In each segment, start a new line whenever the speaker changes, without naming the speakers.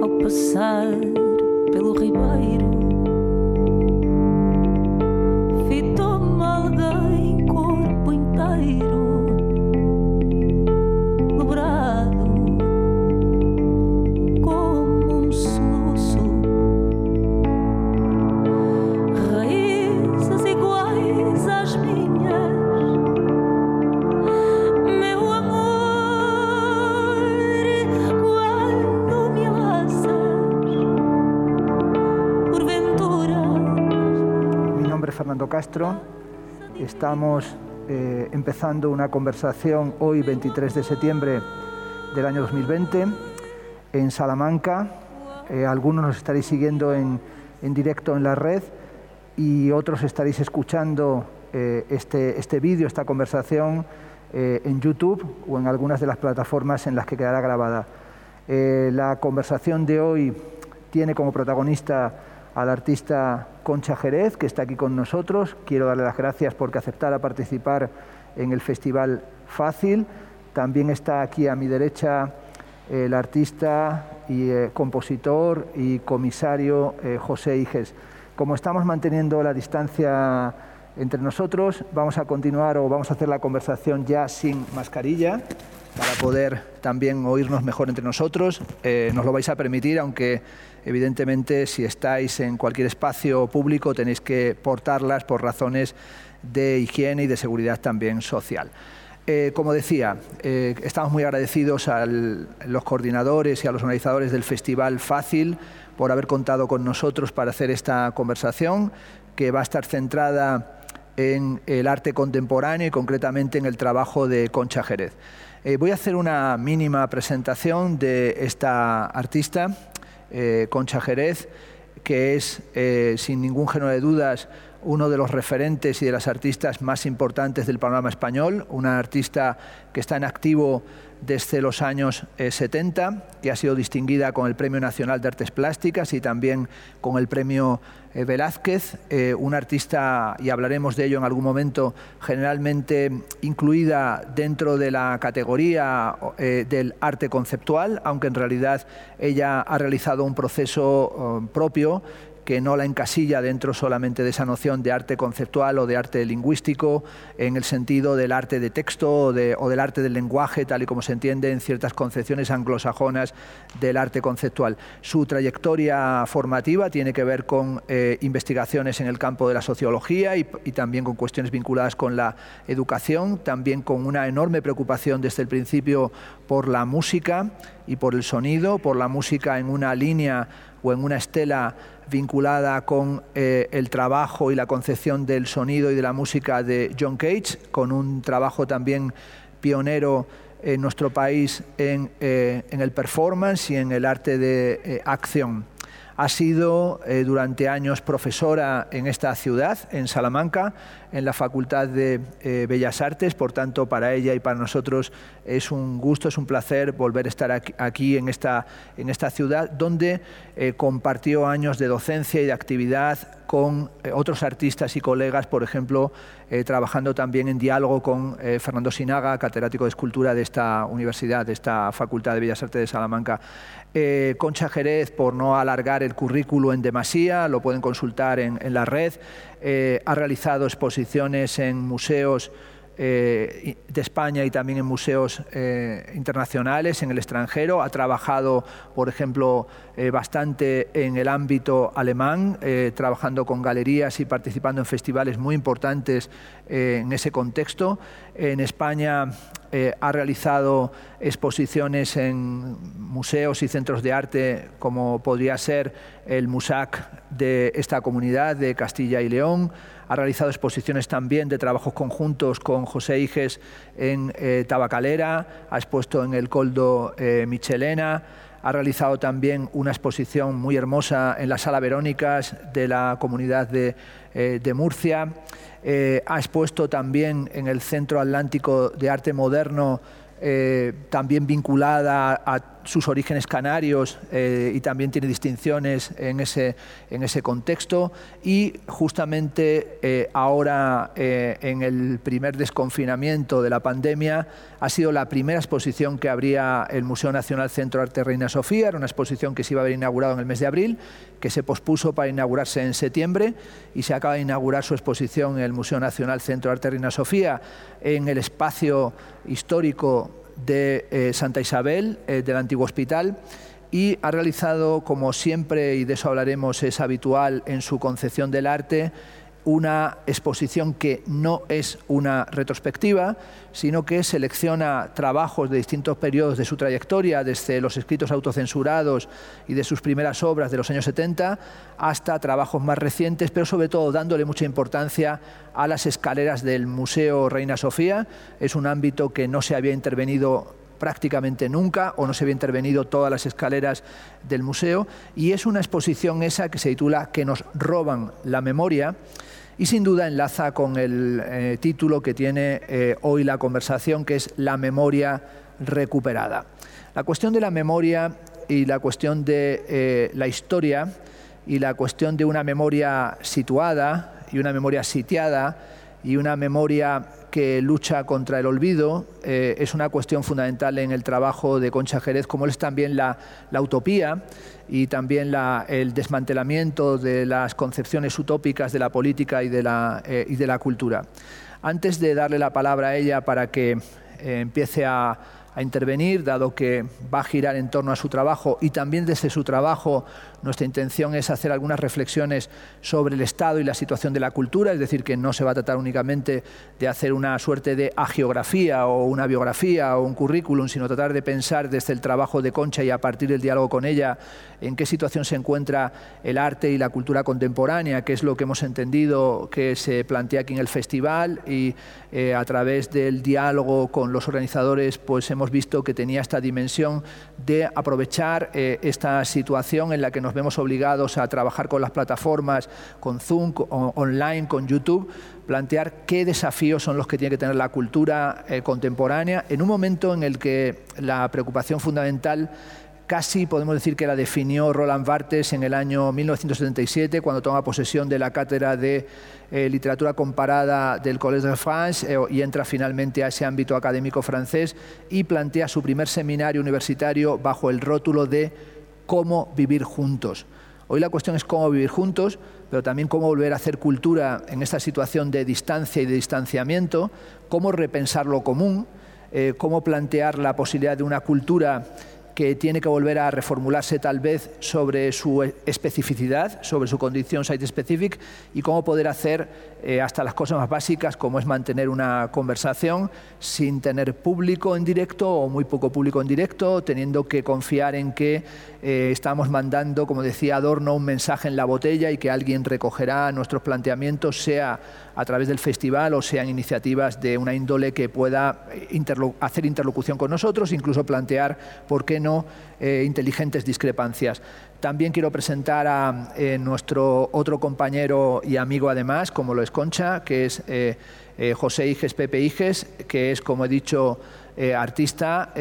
Ao passar pelo ribeiro,
Estamos eh, empezando una conversación hoy, 23 de septiembre del año 2020, en Salamanca. Eh, algunos nos estaréis siguiendo en, en directo en la red y otros estaréis escuchando eh, este, este vídeo, esta conversación en YouTube o en algunas de las plataformas en las que quedará grabada. La conversación de hoy tiene como protagonista al artista Concha Jerez, que está aquí con nosotros. Quiero darle las gracias porque aceptara participar en el Festival Fácil. También está aquí a mi derecha el artista y eh, compositor y comisario eh, José Iges. Como estamos manteniendo la distancia entre nosotros, vamos a continuar o vamos a hacer la conversación ya sin mascarilla para poder también oírnos mejor entre nosotros. Eh, nos lo vais a permitir, aunque evidentemente si estáis en cualquier espacio público tenéis que portarlas por razones de higiene y de seguridad también social. Eh, como decía, eh, estamos muy agradecidos a los coordinadores y a los organizadores del Festival Fácil por haber contado con nosotros para hacer esta conversación, que va a estar centrada en el arte contemporáneo y concretamente en el trabajo de Concha Jerez. Eh, voy a hacer una mínima presentación de esta artista, eh, Concha Jerez, que es, eh, sin ningún género de dudas, uno de los referentes y de las artistas más importantes del panorama español, una artista que está en activo desde los años eh, 70, que ha sido distinguida con el Premio Nacional de Artes Plásticas y también con el Premio eh, Velázquez, eh, una artista, y hablaremos de ello en algún momento, generalmente incluida dentro de la categoría eh, del arte conceptual, aunque en realidad ella ha realizado un proceso eh, propio que no la encasilla dentro solamente de esa noción de arte conceptual o de arte lingüístico, en el sentido del arte de texto o, de, o del arte del lenguaje, tal y como se entiende en ciertas concepciones anglosajonas del arte conceptual. Su trayectoria formativa tiene que ver con eh, investigaciones en el campo de la sociología y también con cuestiones vinculadas con la educación, también con una enorme preocupación desde el principio por la música y por el sonido, por la música en una línea o en una estela vinculada con eh, el trabajo y la concepción del sonido y de la música de John Cage, con un trabajo también pionero en nuestro país en, eh, el performance y en el arte de eh, acción. Ha sido durante años profesora en esta ciudad, en Salamanca, en la Facultad de eh, Bellas Artes. Por tanto, para ella y para nosotros es un gusto, es un placer volver a estar aquí, en, esta, en esta ciudad, donde eh, compartió años de docencia y de actividad con eh, otros artistas y colegas, por ejemplo, trabajando también en diálogo con Fernando Sinaga, catedrático de escultura de esta universidad, de esta Facultad de Bellas Artes de Salamanca. Concha Jerez, por no alargar el currículo en demasía, lo pueden consultar en la red, eh, ha realizado exposiciones en museos eh, de España y también en museos eh, internacionales en el extranjero. Ha trabajado, por ejemplo, bastante en el ámbito alemán, trabajando con galerías y participando en festivales muy importantes en ese contexto. En España eh, ha realizado exposiciones en museos y centros de arte como podría ser el MUSAC de esta comunidad de Castilla y León. Ha realizado exposiciones también de trabajos conjuntos con José Iges en eh, Tabacalera, ha expuesto en el Coldo eh, Michelena, ha realizado también una exposición muy hermosa en la Sala Verónicas de la comunidad de, eh, de Murcia. Eh, ha expuesto también en el Centro Atlántico de Arte Moderno, eh, también vinculada a sus orígenes canarios eh, y también tiene distinciones en ese, en ese contexto. Y justamente eh, ahora, eh, en el primer desconfinamiento de la pandemia, ha sido la primera exposición que abría el Museo Nacional Centro Arte Reina Sofía. Era una exposición que se iba a haber inaugurado en el mes de abril, que se pospuso para inaugurarse en septiembre y se acaba de inaugurar su exposición en el Museo Nacional Centro Arte Reina Sofía en el espacio histórico de eh, Santa Isabel, eh, del antiguo hospital, y ha realizado, como siempre, y de eso hablaremos, es habitual en su concepción del arte, una exposición que no es una retrospectiva, sino que selecciona trabajos de distintos periodos de su trayectoria, desde los escritos autocensurados y de sus primeras obras de los años 70 hasta trabajos más recientes, pero sobre todo dándole mucha importancia a las escaleras del Museo Reina Sofía. Es un ámbito que no se había intervenido prácticamente nunca o no se había intervenido todas las escaleras del museo y es una exposición esa que se titula Que nos roban la memoria y sin duda enlaza con el eh, título que tiene eh, hoy la conversación, que es la memoria recuperada. La cuestión de la memoria y la cuestión de eh, la historia y la cuestión de una memoria situada y una memoria sitiada y una memoria que lucha contra el olvido eh, es una cuestión fundamental en el trabajo de Concha Jerez, como es también la, utopía y también el desmantelamiento de las concepciones utópicas de la política y de la, eh, y de la cultura. Antes de darle la palabra a ella para que eh, empiece a, a intervenir, dado que va a girar en torno a su trabajo y también desde su trabajo nuestra intención es hacer algunas reflexiones sobre el estado y la situación de la cultura, es decir, que no se va a tratar únicamente de hacer una suerte de agiografía o una biografía o un currículum, sino tratar de pensar desde el trabajo de Concha y a partir del diálogo con ella en qué situación se encuentra el arte y la cultura contemporánea, que es lo que hemos entendido que se plantea aquí en el festival y eh, a través del diálogo con los organizadores pues hemos visto que tenía esta dimensión de aprovechar eh, esta situación en la que nos vemos obligados a trabajar con las plataformas, con Zoom, online, con YouTube, plantear qué desafíos son los que tiene que tener la cultura eh, contemporánea. En un momento en el que la preocupación fundamental casi podemos decir que la definió Roland Barthes en el año 1977, cuando toma posesión de la cátedra de eh, literatura comparada del Collège de France eh, y entra finalmente a ese ámbito académico francés y plantea su primer seminario universitario bajo el rótulo de cómo vivir juntos. Hoy la cuestión es cómo vivir juntos, pero también cómo volver a hacer cultura en esta situación de distancia y de distanciamiento, cómo repensar lo común, eh, cómo plantear la posibilidad de una cultura que tiene que volver a reformularse tal vez sobre su especificidad, sobre su condición site-specific y cómo poder hacer eh, hasta las cosas más básicas, como es mantener una conversación sin tener público en directo o muy poco público en directo, teniendo que confiar en que eh, estamos mandando, como decía Adorno, un mensaje en la botella y que alguien recogerá nuestros planteamientos, sea a través del festival o sean iniciativas de una índole que pueda eh, hacer interlocución con nosotros, incluso plantear, ¿por qué no?, inteligentes discrepancias. También quiero presentar a eh, nuestro otro compañero y amigo además, como lo es Concha, que es José Iges Pepe Iges, que es, como he dicho, artista,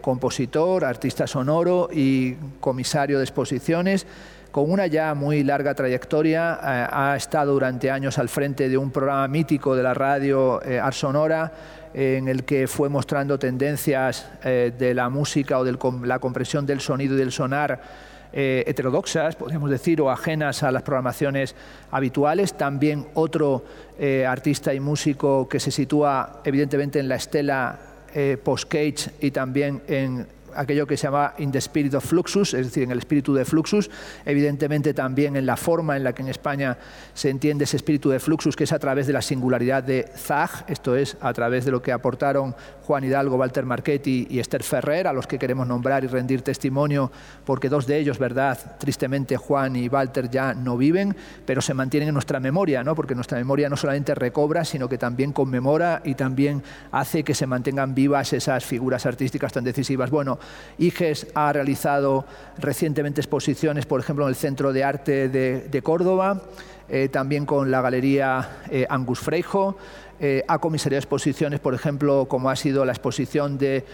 compositor, artista sonoro y comisario de exposiciones. Con una ya muy larga trayectoria, eh, ha estado durante años al frente de un programa mítico de la radio eh, Arsonora, en el que fue mostrando tendencias eh, de la música o de la compresión del sonido y del sonar heterodoxas, podríamos decir, o ajenas a las programaciones habituales. También otro artista y músico que se sitúa evidentemente en la estela post-cage y también en aquello que se llama in the spirit of fluxus, es decir, en el espíritu de fluxus, evidentemente también en la forma en la que en España se entiende ese espíritu de fluxus, que es a través de la singularidad de Zag, esto es, a través de lo que aportaron Juan Hidalgo, Walter Marchetti y Esther Ferrer, a los que queremos nombrar y rendir testimonio, porque dos de ellos, verdad, tristemente Juan y Walter ya no viven, pero se mantienen en nuestra memoria, ¿no? porque nuestra memoria no solamente recobra, sino que también conmemora y también hace que se mantengan vivas esas figuras artísticas tan decisivas. Bueno, IGES ha realizado recientemente exposiciones, por ejemplo, en el Centro de Arte de, Córdoba, eh, también con la Galería eh, Angus Freijo, eh, ha comisariado exposiciones, por ejemplo, como ha sido la exposición de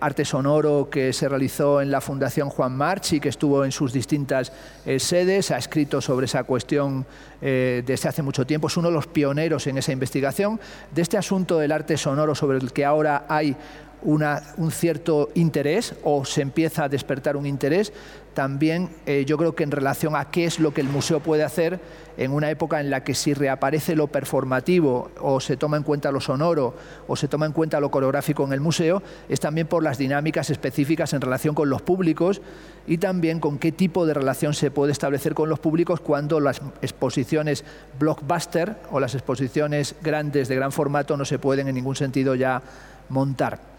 arte sonoro que se realizó en la Fundación Juan March y que estuvo en sus distintas sedes, ha escrito sobre esa cuestión desde hace mucho tiempo, es uno de los pioneros en esa investigación. De este asunto del arte sonoro sobre el que ahora hay una- un cierto interés o se empieza a despertar un interés, también eh, yo creo que en relación a qué es lo que el museo puede hacer en una época en la que si reaparece lo performativo o se toma en cuenta lo sonoro o se toma en cuenta lo coreográfico en el museo, es también por las dinámicas específicas en relación con los públicos y también con qué tipo de relación se puede establecer con los públicos cuando las exposiciones blockbuster o las exposiciones grandes de gran formato no se pueden en ningún sentido ya montar.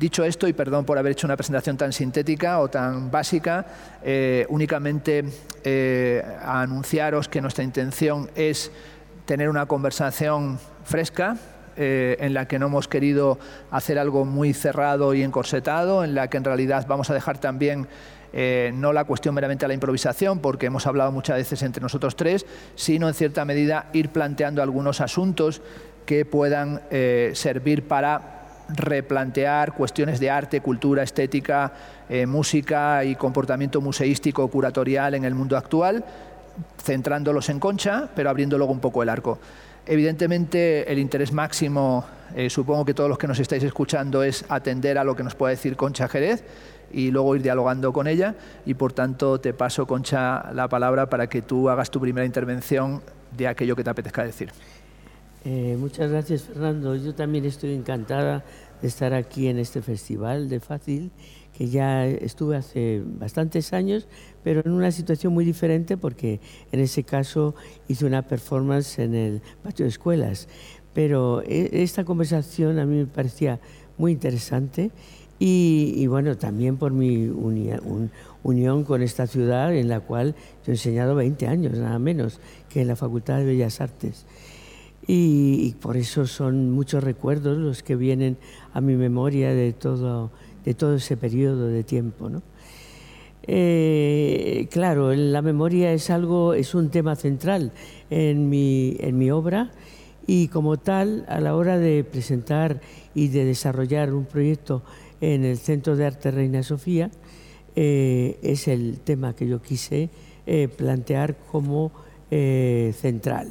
Dicho esto, y perdón por haber hecho una presentación tan sintética o tan básica, eh, únicamente eh, a anunciaros que nuestra intención es tener una conversación fresca, eh, en la que no hemos querido hacer algo muy cerrado y encorsetado, en la que en realidad vamos a dejar también no la cuestión meramente a la improvisación, porque hemos hablado muchas veces entre nosotros tres, sino en cierta medida ir planteando algunos asuntos que puedan servir para replantear cuestiones de arte, cultura, estética, eh, música y comportamiento museístico curatorial en el mundo actual, centrándolos en Concha, pero abriendo luego un poco el arco. Evidentemente, el interés máximo, eh, supongo que todos los que nos estáis escuchando, es atender a lo que nos pueda decir Concha Jerez y luego ir dialogando con ella. Y por tanto, te paso, Concha, la palabra para que tú hagas tu primera intervención de aquello que te apetezca decir.
Eh, muchas gracias, Fernando. Yo también estoy encantada de estar aquí en este festival de Fácil, que ya estuve hace bastantes años, pero en una situación muy diferente porque en ese caso hice una performance en el patio de escuelas. Pero eh, esta conversación a mí me parecía muy interesante y, bueno, también por mi un- unión con esta ciudad en la cual yo he enseñado 20 años, nada menos, que en la Facultad de Bellas Artes. Y, y por eso son muchos recuerdos los que vienen a mi memoria de todo, de todo ese periodo de tiempo. ¿no? Eh, claro, la memoria es algo, es un tema central en mi, en mi obra y como tal, a la hora de presentar y de desarrollar un proyecto en el Centro de Arte Reina Sofía, eh, es el tema que yo quise eh, plantear como eh, central.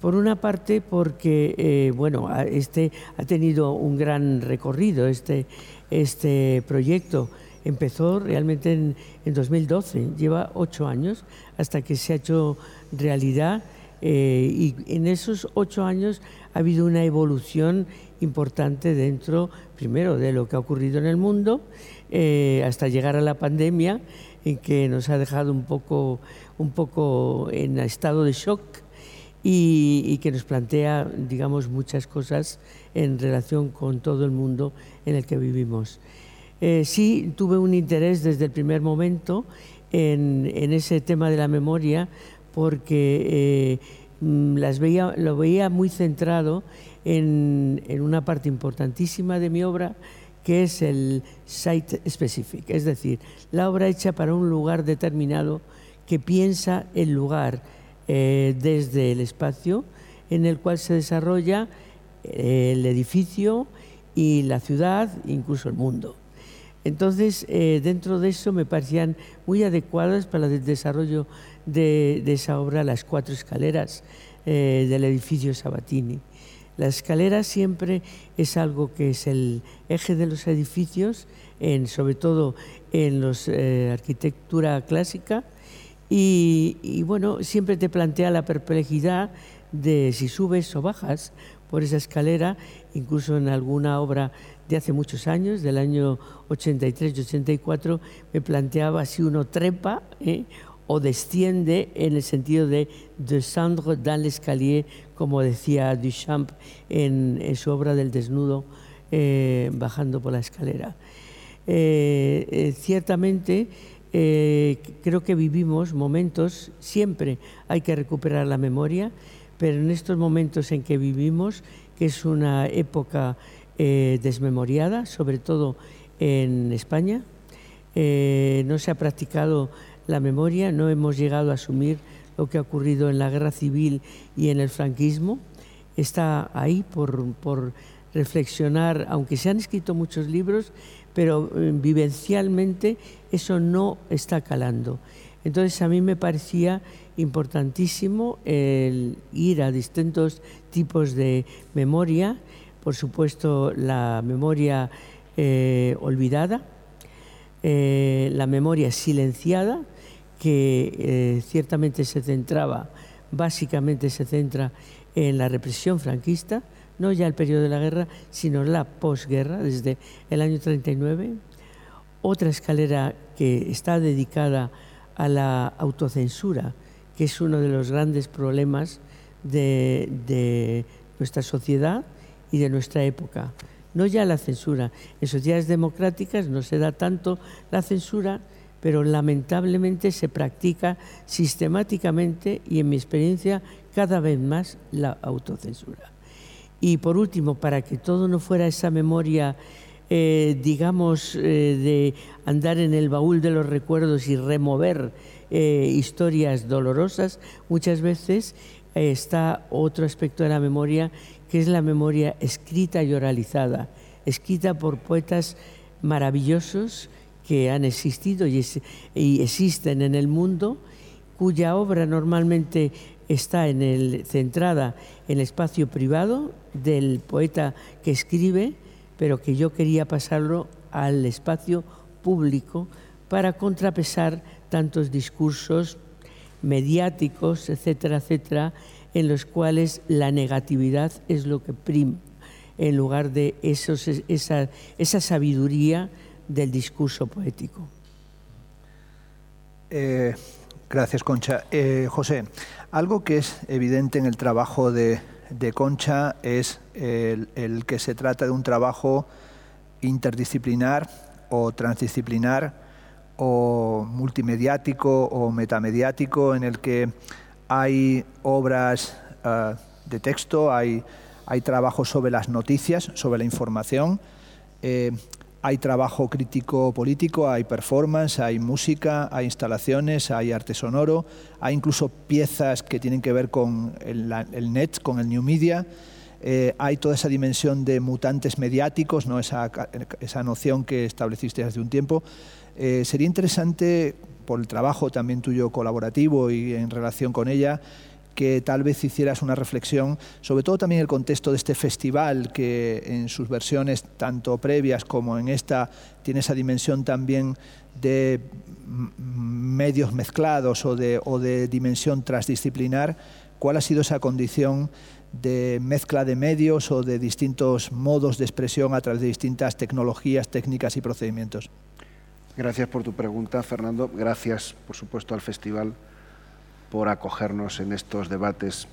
Por una parte, porque eh, bueno, este ha tenido un gran recorrido, este, este proyecto. Empezó realmente en, en 2012, lleva ocho años hasta que se ha hecho realidad eh, y en esos ocho años ha habido una evolución importante dentro, primero, de lo que ha ocurrido en el mundo, eh, hasta llegar a la pandemia, en que nos ha dejado un poco, un poco en estado de shock y, y que nos plantea, digamos, muchas cosas en relación con todo el mundo en el que vivimos. Eh, sí, tuve un interés desde el primer momento en, en ese tema de la memoria porque eh, mm, las veía, lo veía muy centrado en, en una parte importantísima de mi obra que es el site specific, es decir, la obra hecha para un lugar determinado que piensa el lugar eh, desde el espacio en el cual se desarrolla eh, el edificio y la ciudad, incluso el mundo. Entonces, eh, dentro de eso me parecían muy adecuadas para el desarrollo de, esa obra las cuatro escaleras del edificio Sabatini. La escalera siempre es algo que es el eje de los edificios, en, sobre todo en la arquitectura clásica, y, bueno, siempre te plantea la perplejidad de si subes o bajas por esa escalera, incluso en alguna obra de hace muchos años, del año 83 y 84, me planteaba si uno trepa ¿eh? o desciende en el sentido de descendre dans l'escalier, como decía Duchamp en, su obra del desnudo, eh, bajando por la escalera. Eh, ciertamente, eh, creo que vivimos momentos, siempre hay que recuperar la memoria, pero en estos momentos en que vivimos, que es una época eh, desmemoriada, sobre todo en España. Eh, no se ha practicado la memoria, no hemos llegado a asumir lo que ha ocurrido en la guerra civil y en el franquismo. Está ahí por, por reflexionar, aunque se han escrito muchos libros, pero eh, vivencialmente eso no está calando. Entonces a mí me parecía importantísimo el ir a distintos tipos de memoria, por supuesto la memoria eh, olvidada, eh, la memoria silenciada, que ciertamente se centraba, básicamente se centra en la represión franquista, no ya el periodo de la guerra, sino la posguerra, desde el año 39. Otra escalera que está dedicada a la autocensura, que es uno de los grandes problemas de, nuestra sociedad y de nuestra época. No ya la censura. En sociedades democráticas no se da tanto la censura, pero lamentablemente se practica sistemáticamente y en mi experiencia cada vez más la autocensura. Y por último, para que todo no fuera esa memoria, eh, digamos, eh, de andar en el baúl de los recuerdos y remover eh, historias dolorosas, muchas veces está otro aspecto de la memoria, que es la memoria escrita y oralizada, escrita por poetas maravillosos que han existido y, y existen en el mundo, cuya obra normalmente está en el, centrada en el espacio privado del poeta que escribe, pero que yo quería pasarlo al espacio público para contrapesar tantos discursos mediáticos, etcétera, etcétera, en los cuales la negatividad es lo que prima, en lugar de esa sabiduría del discurso poético.
Eh, gracias, Concha. Eh, José, algo que es evidente en el trabajo de, Concha es el, que se trata de un trabajo interdisciplinar o transdisciplinar o multimediático o metamediático en el que hay obras ah, de texto, hay, hay trabajos sobre las noticias, sobre la información, eh, hay trabajo crítico político, hay performance, hay música, hay instalaciones, hay arte sonoro, hay incluso piezas que tienen que ver con el, net, con el new media. Eh, hay toda esa dimensión de mutantes mediáticos, ¿no? esa, esa noción que estableciste hace un tiempo. Eh, sería interesante, por el trabajo también tuyo colaborativo y en relación con ella, que tal vez hicieras una reflexión, sobre todo también el contexto de este festival, que en sus versiones tanto previas como en esta tiene esa dimensión también de medios mezclados o de, o de dimensión transdisciplinar. ¿Cuál ha sido esa condición de mezcla de medios o de distintos modos de expresión a través de distintas tecnologías, técnicas y procedimientos?
Gracias por tu pregunta, Fernando. Gracias, por supuesto, al festival por acogernos en estos debates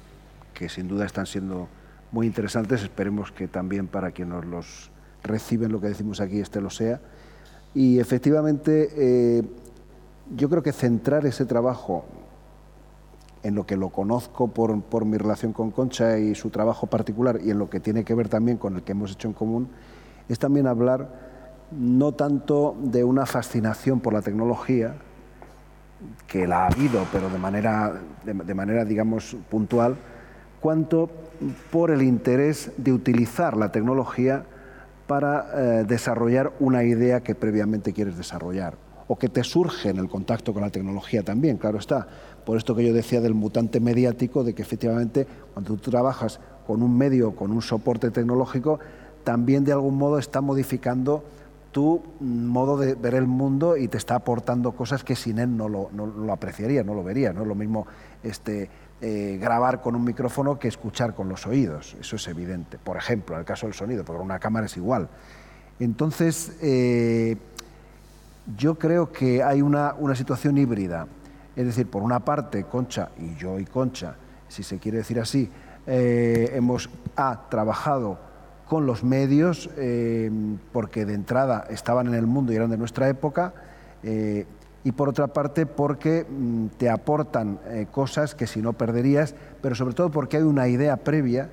que sin duda están siendo muy interesantes. Esperemos que también para quienes los reciben lo que decimos aquí este lo sea. Y efectivamente, eh, yo creo que centrar ese trabajo en lo que lo conozco por, por, mi relación con Concha y su trabajo particular y en lo que tiene que ver también con el que hemos hecho en común, es también hablar no tanto de una fascinación por la tecnología, que la ha habido, pero de manera, de, manera, digamos, puntual, cuanto por el interés de utilizar la tecnología para eh, desarrollar una idea que previamente quieres desarrollar o que te surge en el contacto con la tecnología también, claro está. Por esto que yo decía del mutante mediático, de que efectivamente cuando tú trabajas con un medio, con un soporte tecnológico, también de algún modo está modificando tu modo de ver el mundo y te está aportando cosas que sin él no lo, no apreciaría, no lo vería. No es lo mismo este, eh, grabar con un micrófono que escuchar con los oídos, eso es evidente. Por ejemplo, en el caso del sonido, porque una cámara es igual. Entonces, eh, yo creo que hay una, situación híbrida. Es decir, por una parte, Concha y yo y Concha, si se quiere decir así, eh, hemos trabajado con los medios, eh, porque de entrada estaban en el mundo y eran de nuestra época, eh, y por otra parte porque mm, te aportan eh, cosas que si no perderías, pero sobre todo porque hay una idea previa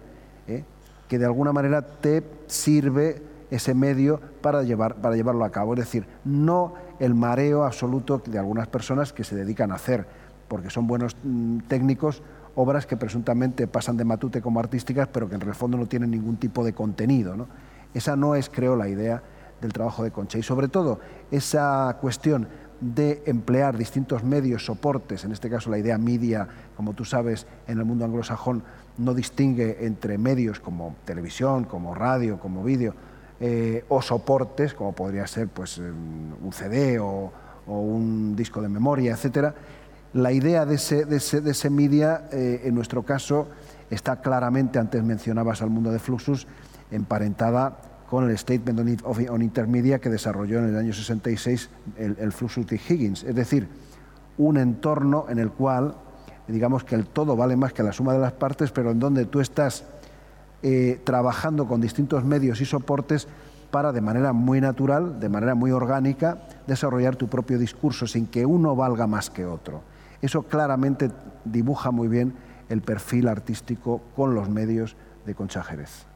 que de alguna manera te sirve ese medio para, llevar, para llevarlo a cabo. Es decir, no el mareo absoluto de algunas personas que se dedican a hacer, porque son buenos mm, técnicos, obras que presuntamente pasan de matute como artísticas, pero que en el fondo no tienen ningún tipo de contenido. Esa no es, creo, la idea del trabajo de Concha. Y sobre todo, esa cuestión de emplear distintos medios, soportes, en este caso la idea media, como tú sabes, en el mundo anglosajón no distingue entre medios como televisión, como radio, como vídeo, eh, o soportes, como podría ser pues, un CD o, un disco de memoria, etc. La idea de ese, de ese, media, eh, en nuestro caso, está claramente, antes mencionabas al mundo de Fluxus, emparentada con el Statement on, Intermedia que desarrolló en el año 66 el, el Fluxus de Higgins. Es decir, un entorno en el cual, digamos que el todo vale más que la suma de las partes, pero en donde tú estás eh, trabajando con distintos medios y soportes para, de manera muy natural, de manera muy orgánica, desarrollar tu propio discurso sin que uno valga más que otro. Eso claramente dibuja muy bien el perfil artístico con los medios de Concha Jerez.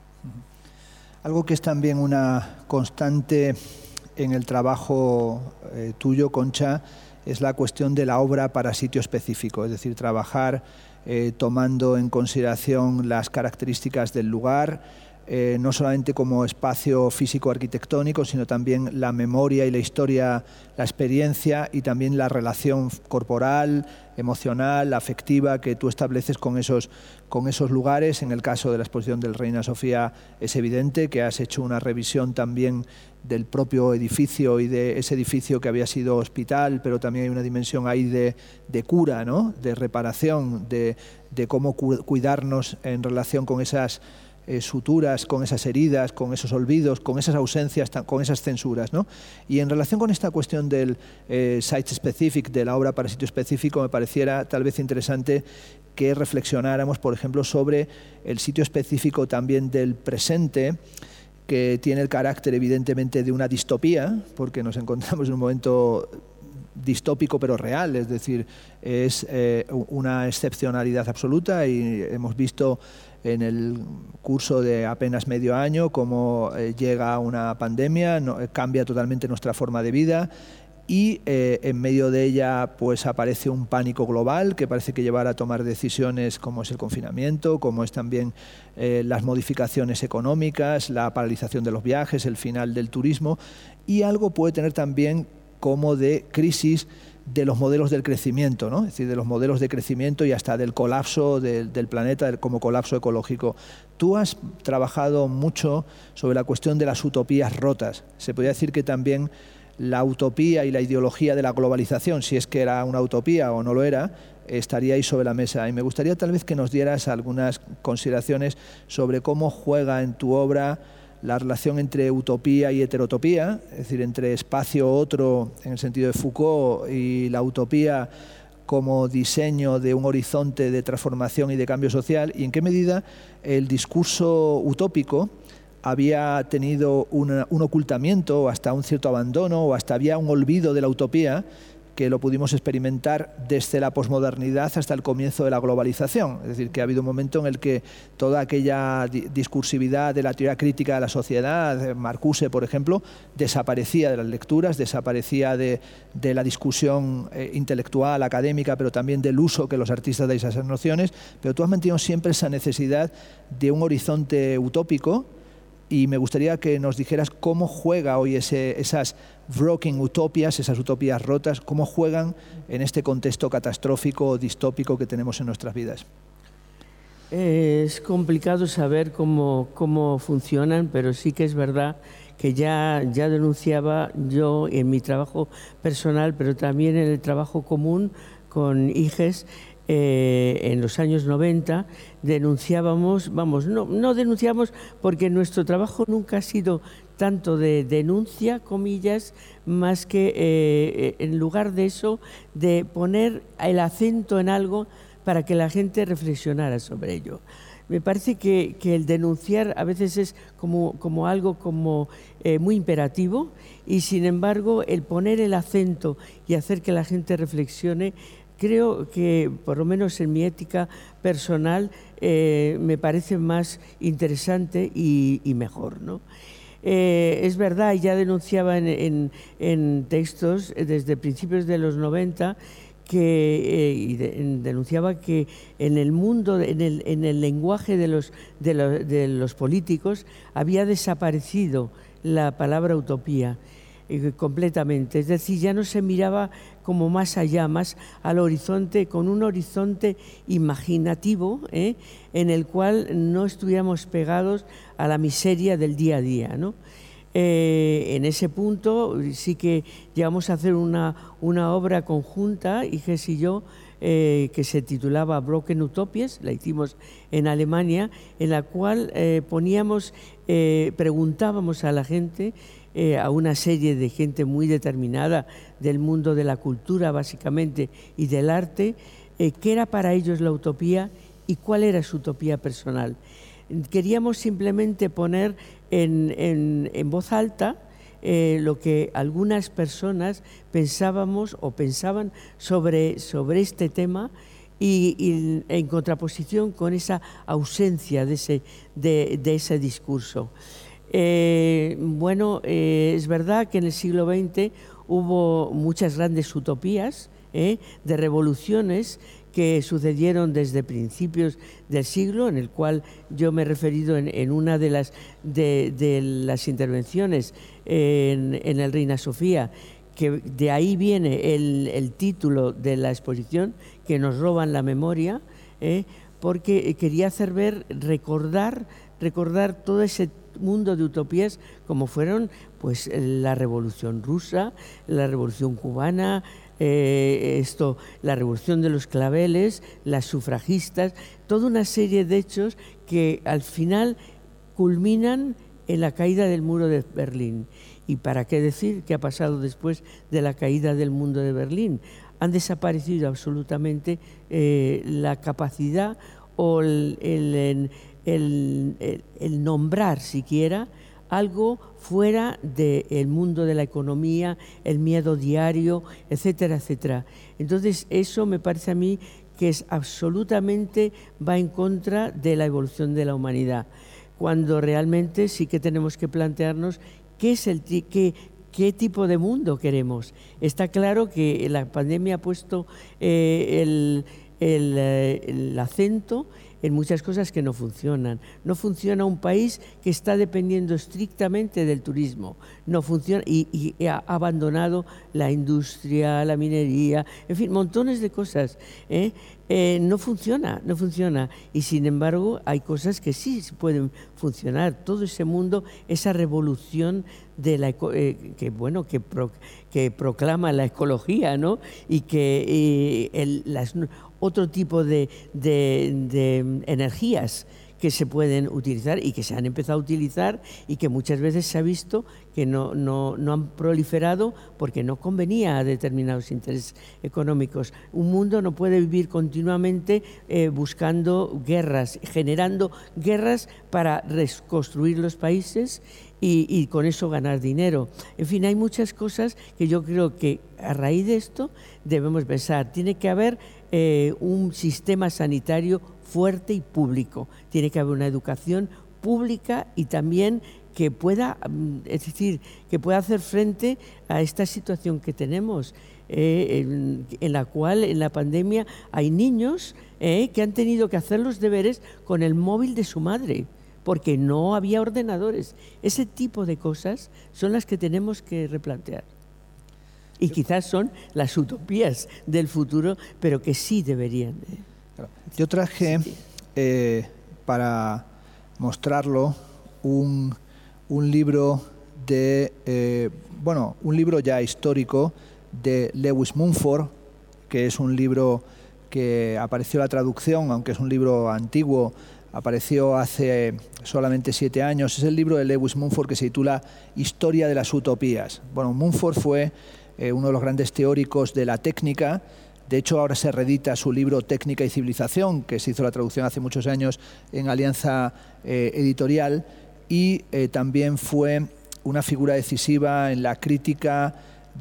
Algo que es también una constante en el trabajo eh, tuyo, Concha, es la cuestión de la obra para sitio específico, es decir, trabajar eh, tomando en consideración las características del lugar, eh, no solamente como espacio físico arquitectónico, sino también la memoria y la historia, la experiencia y también la relación corporal, emocional, afectiva que tú estableces con esos, con esos lugares. En el caso de la exposición del Reina Sofía es evidente que has hecho una revisión también del propio edificio y de ese edificio que había sido hospital, pero también hay una dimensión ahí de, cura, ¿no? de reparación, de, cómo cuidarnos en relación con esas eh, suturas, con esas heridas, con esos olvidos, con esas ausencias, con esas censuras. ¿no? Y en relación con esta cuestión del eh, site specific, de la obra para sitio específico, me pareciera tal vez interesante que reflexionáramos, por ejemplo, sobre el sitio específico también del presente, que tiene el carácter evidentemente de una distopía, porque nos encontramos en un momento distópico pero real, es decir, es eh, una excepcionalidad absoluta y hemos visto en el curso de apenas medio año cómo eh, llega una pandemia, cambia totalmente nuestra forma de vida y eh, en medio de ella pues aparece un pánico global que parece que llevará a tomar decisiones como es el confinamiento, como es también eh, las modificaciones económicas, la paralización de los viajes, el final del turismo y algo puede tener también como de crisis de los modelos del crecimiento, ¿no? es decir, de los modelos de crecimiento y hasta del colapso del, planeta como colapso ecológico. Tú has trabajado mucho sobre la cuestión de las utopías rotas. Se podría decir que también la utopía y la ideología de la globalización, si es que era una utopía o no lo era, estaría ahí sobre la mesa. Y me gustaría tal vez que nos dieras algunas consideraciones sobre cómo juega en tu obra la relación entre utopía y heterotopía, es decir, entre espacio otro en el sentido de Foucault y la utopía como diseño de un horizonte de transformación y de cambio social, y en qué medida el discurso utópico había tenido un ocultamiento o hasta un cierto abandono o hasta había un olvido de la utopía que lo pudimos experimentar desde la posmodernidad hasta el comienzo de la globalización. Es decir, que ha habido un momento en el que toda aquella discursividad de la teoría crítica de la sociedad, Marcuse, por ejemplo, desaparecía de las lecturas, desaparecía de, la discusión eh, intelectual, académica, pero también del uso que los artistas dais a esas nociones. Pero tú has mantenido siempre esa necesidad de un horizonte utópico y me gustaría que nos dijeras cómo juega hoy esas broken utopias, esas utopías rotas, cómo juegan en este contexto catastrófico o distópico que tenemos en nuestras vidas.
Es complicado saber cómo, cómo funcionan, pero sí que es verdad que ya, ya denunciaba yo en mi trabajo personal, pero también en el trabajo común con IGES, eh, en los años 90 denunciábamos, vamos, no, no denunciamos porque nuestro trabajo nunca ha sido tanto de denuncia, comillas, más que eh, en lugar de eso, de poner el acento en algo para que la gente reflexionara sobre ello. Me parece que, el denunciar a veces es como, algo como eh, muy imperativo y sin embargo el poner el acento y hacer que la gente reflexione creo que, por lo menos en mi ética personal, eh, me parece más interesante y, mejor. ¿no? Eh, es verdad, ya denunciaba en, textos desde principios de los 90 que eh, denunciaba que en el mundo, en el, en el lenguaje de los, de, lo- de los políticos había desaparecido la palabra utopía completamente. Es decir, ya no se miraba como más allá, más al horizonte, con un horizonte imaginativo, ¿eh? en el cual no estuviéramos pegados a la miseria del día a día. Eh, en ese punto sí que llegamos a hacer una, una obra conjunta, Iges y yo, eh, que se titulaba Broken Utopias, la hicimos en Alemania, en la cual poníamos, preguntábamos a la gente, eh, a una serie de gente muy determinada del mundo de la cultura básicamente y del arte, eh, qué era para ellos la utopía y cuál era su utopía personal. Queríamos simplemente poner en, en- en voz alta eh, lo que algunas personas pensábamos o pensaban sobre, sobre este tema y, y en contraposición con esa ausencia de ese, de, de ese discurso. Eh, bueno, eh, es verdad que en el siglo XX hubo muchas grandes utopías ¿eh? de revoluciones que sucedieron desde principios del siglo, en el cual yo me he referido en, en una de las, de, las intervenciones en, en el Reina Sofía, que de ahí viene el, el título de la exposición, que nos roban la memoria, porque quería hacer ver, recordar, recordar todo ese mundo de utopías como fueron pues la revolución rusa, la revolución cubana, eh, esto, la revolución de los claveles, las sufragistas, toda una serie de hechos que al final culminan en la caída del muro de Berlín. ¿Y para qué decir qué ha pasado después de la caída del mundo de Berlín? Han desaparecido absolutamente eh, la capacidad o el, el- el- nombrar siquiera algo fuera del mundo de la economía, el miedo diario, etcétera, etcétera. Entonces, eso me parece a mí que es absolutamente va en contra de la evolución de la humanidad, cuando realmente sí que tenemos que plantearnos qué es el qué, qué tipo de mundo queremos. Está claro que la pandemia ha puesto eh, el, el, eh, el acento en muchas cosas que no funcionan. No funciona un país que está dependiendo estrictamente del turismo. No funciona y, ha abandonado la industria, la minería, en fin, montones de cosas. ¿eh? Eh, no funciona, no funciona. Y sin embargo, hay cosas que sí pueden funcionar. Todo ese mundo, esa revolución de la eh, que bueno que, pro- que proclama la ecología, ¿no? Y que eh, las otro tipo de, energías que se pueden utilizar y que se han empezado a utilizar y que muchas veces se ha visto que no han proliferado porque no convenía a determinados intereses económicos. Un mundo no puede vivir continuamente eh, buscando guerras, generando guerras para reconstruir los países y, y con eso ganar dinero. En fin, hay muchas cosas que yo creo que a raíz de esto debemos pensar. Tiene que haber eh, un sistema sanitario fuerte y público. Tiene que haber una educación pública y también que pueda, mm, es decir, que pueda hacer frente a esta situación que tenemos, eh, en, la cual en la pandemia hay niños eh, que han tenido que hacer los deberes con el móvil de su madre porque no había ordenadores. Ese tipo de cosas son las que tenemos que replantear. Y quizás son las utopías del futuro, pero que sí deberían.
Yo traje eh, para mostrarlo un, un libro de, eh, bueno, un libro ya histórico de Lewis Mumford, que es un libro que apareció la traducción, aunque es un libro antiguo, apareció hace solamente siete años. Es el libro de Lewis Mumford que se titula Historia de las Utopías. Bueno, Mumford fue eh, uno de los grandes teóricos de la técnica. De hecho, ahora se reedita su libro Técnica y Civilización, que se hizo la traducción hace muchos años en Alianza eh, Editorial, y eh, también fue una figura decisiva en la crítica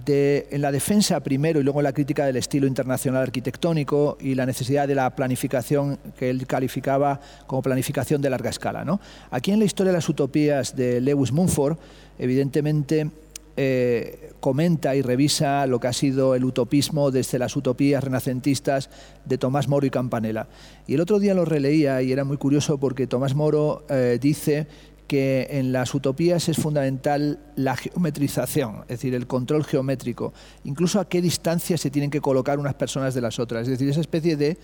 de, en la defensa primero y luego en la crítica del estilo internacional arquitectónico y la necesidad de la planificación que él calificaba como planificación de larga escala. ¿no? Aquí en la historia de las utopías de Lewis Mumford, evidentemente eh, comenta y revisa lo que ha sido el utopismo desde las utopías renacentistas de Tomás Moro y Campanella. Y el otro día lo releía y era muy curioso porque Tomás Moro eh, dice que en las utopías es fundamental la geometrización, es decir, el control geométrico, incluso a qué distancia se tienen que colocar unas personas de las otras, es decir, esa especie de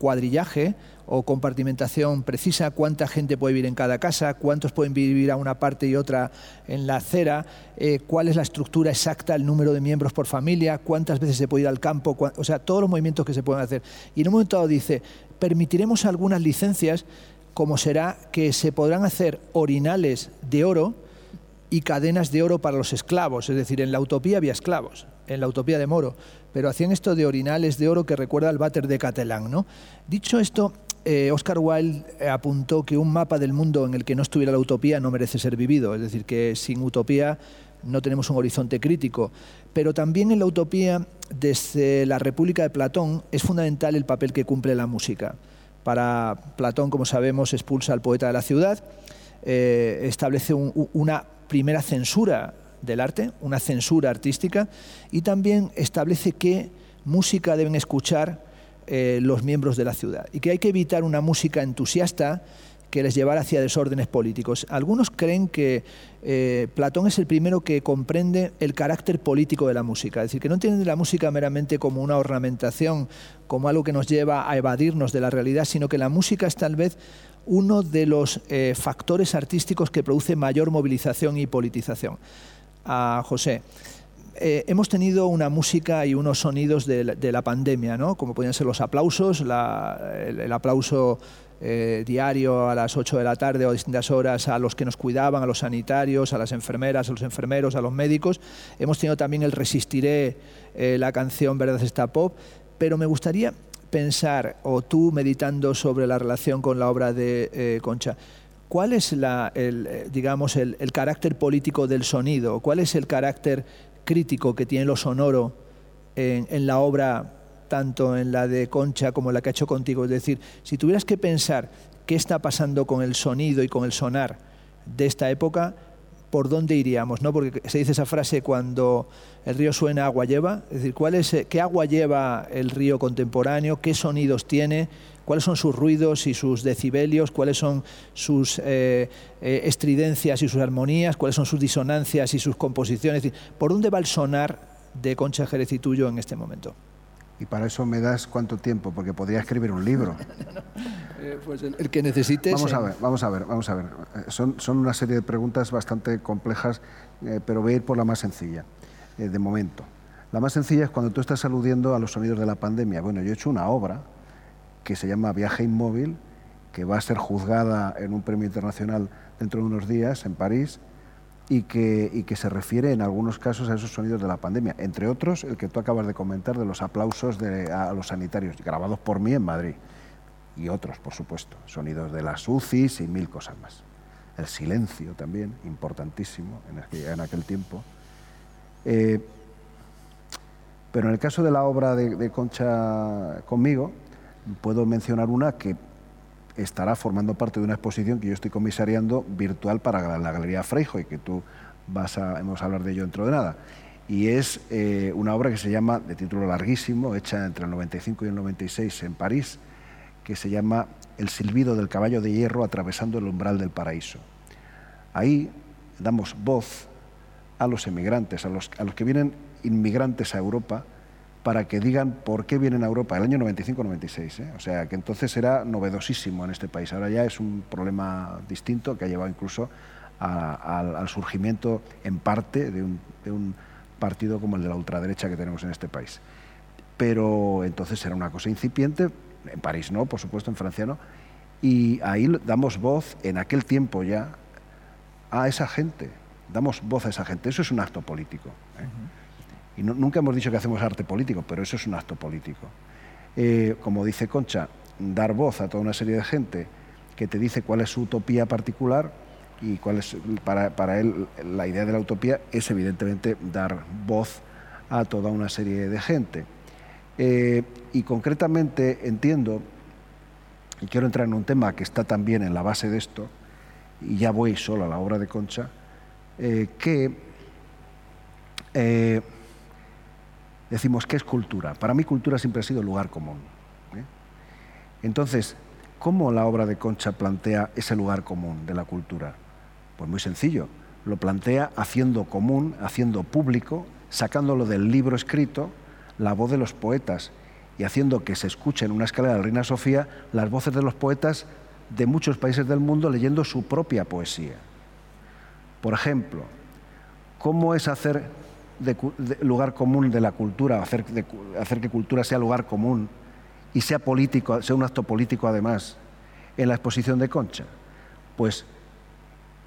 cuadrillaje o compartimentación precisa, cuánta gente puede vivir en cada casa, cuántos pueden vivir a una parte y otra en la acera, eh, cuál es la estructura exacta, el número de miembros por familia, cuántas veces se puede ir al campo, o sea, todos los movimientos que se pueden hacer. Y en un momento dado dice, permitiremos algunas licencias como será que se podrán hacer orinales de oro y cadenas de oro para los esclavos. Es decir, en la utopía había esclavos, en la utopía de Moro, pero hacían esto de orinales de oro que recuerda al váter de Catalán. ¿no? Dicho esto, eh, Oscar Wilde apuntó que un mapa del mundo en el que no estuviera la utopía no merece ser vivido, es decir, que sin utopía no tenemos un horizonte crítico. Pero también en la utopía, desde la República de Platón, es fundamental el papel que cumple la música. Para Platón, como sabemos, expulsa al poeta de la ciudad, eh, establece una primera censura del arte, una censura artística, y también establece qué música deben escuchar eh, los miembros de la ciudad y que hay que evitar una música entusiasta que les llevara hacia desórdenes políticos. Algunos creen que eh, Platón es el primero que comprende el carácter político de la música, es decir, que no entiende la música meramente como una ornamentación, como algo que nos lleva a evadirnos de la realidad, sino que la música es tal vez uno de los eh, factores artísticos que produce mayor movilización y politización. A José. Eh, hemos tenido una música y unos sonidos de la, pandemia, ¿no? como podían ser los aplausos, el, aplauso eh, diario a las 8 de la tarde o a distintas horas a los que nos cuidaban, a los sanitarios, a las enfermeras, a los enfermeros, a los médicos. Hemos tenido también el Resistiré, eh, la canción Verdad está pop, pero me gustaría pensar, o tú meditando sobre la relación con la obra de Concha, ¿cuál es la, el, digamos, el, el carácter político del sonido? ¿Cuál es el carácter crítico que tiene lo sonoro en, la obra, tanto en la de Concha como en la que ha hecho contigo. Es decir, si tuvieras que pensar qué está pasando con el sonido y con el sonar de esta época, ¿por dónde iríamos? ¿no? Porque se dice esa frase cuando el río suena, agua lleva. Es decir, ¿cuál es, ¿qué agua lleva el río contemporáneo? ¿Qué sonidos tiene? cuáles son sus ruidos y sus decibelios, cuáles son sus eh, eh, estridencias y sus armonías, cuáles son sus disonancias y sus composiciones. ¿Por dónde va el sonar de Concha Jerez y tuyo en este momento?
Y para eso me das cuánto tiempo, porque podría escribir un libro.
Eh, pues el, que necesites.
Vamos a ver, vamos a ver, vamos a ver. Son, son una serie de preguntas bastante complejas, pero voy a ir por la más sencilla, de momento. La más sencilla es cuando tú estás aludiendo a los sonidos de la pandemia. Bueno, yo he hecho una obra que se llama Viaje Inmóvil, que va a ser juzgada en un premio internacional dentro de unos días en París y que, se refiere en algunos casos a esos sonidos de la pandemia, entre otros el que tú acabas de comentar de los aplausos de, a los sanitarios, grabados por mí en Madrid, y otros, por supuesto, sonidos de las UCIs y mil cosas más. El silencio también, importantísimo en aquel, en aquel tiempo. Eh, pero en el caso de la obra de Concha conmigo, puedo mencionar una que estará formando parte de una exposición que yo estoy comisariando virtual para la, Galería Freijo y que tú vas a, hablar de ello dentro de nada. Y es eh, una obra que se llama, de título larguísimo, hecha entre el 95 y el 96 en París, que se llama El silbido del caballo de hierro atravesando el umbral del paraíso. Ahí damos voz a los emigrantes, a los, a los que vienen inmigrantes a Europa, para que digan por qué vienen a Europa, el año 95-96. ¿eh? O sea, que entonces era novedosísimo en este país. Ahora ya es un problema distinto que ha llevado incluso al surgimiento en parte de un, partido como el de la ultraderecha que tenemos en este país. Pero entonces era una cosa incipiente, en París no, por supuesto, en Francia no, y ahí damos voz en aquel tiempo ya a esa gente, damos voz a esa gente. Eso es un acto político. ¿eh? Y nunca hemos dicho que hacemos arte político, pero eso es un acto político. Eh, como dice Concha, dar voz a toda una serie de gente que te dice cuál es su utopía particular y cuál es, para, para él, la idea de la utopía es evidentemente dar voz a toda una serie de gente. Eh, y concretamente entiendo, y quiero entrar en un tema que está también en la base de esto, y ya voy solo a la obra de Concha, eh, que decimos, ¿qué es cultura? Para mí cultura siempre ha sido lugar común. ¿eh? Entonces, ¿cómo la obra de Concha plantea ese lugar común de la cultura? Pues muy sencillo, lo plantea haciendo común, haciendo público, sacándolo del libro escrito, la voz de los poetas y haciendo que se escuche en una escalera de la Reina Sofía las voces de los poetas de muchos países del mundo leyendo su propia poesía. Por ejemplo, ¿cómo es hacer de, lugar común de la cultura, hacer, hacer que cultura sea lugar común y sea político, sea un acto político además, en la exposición de Concha? Pues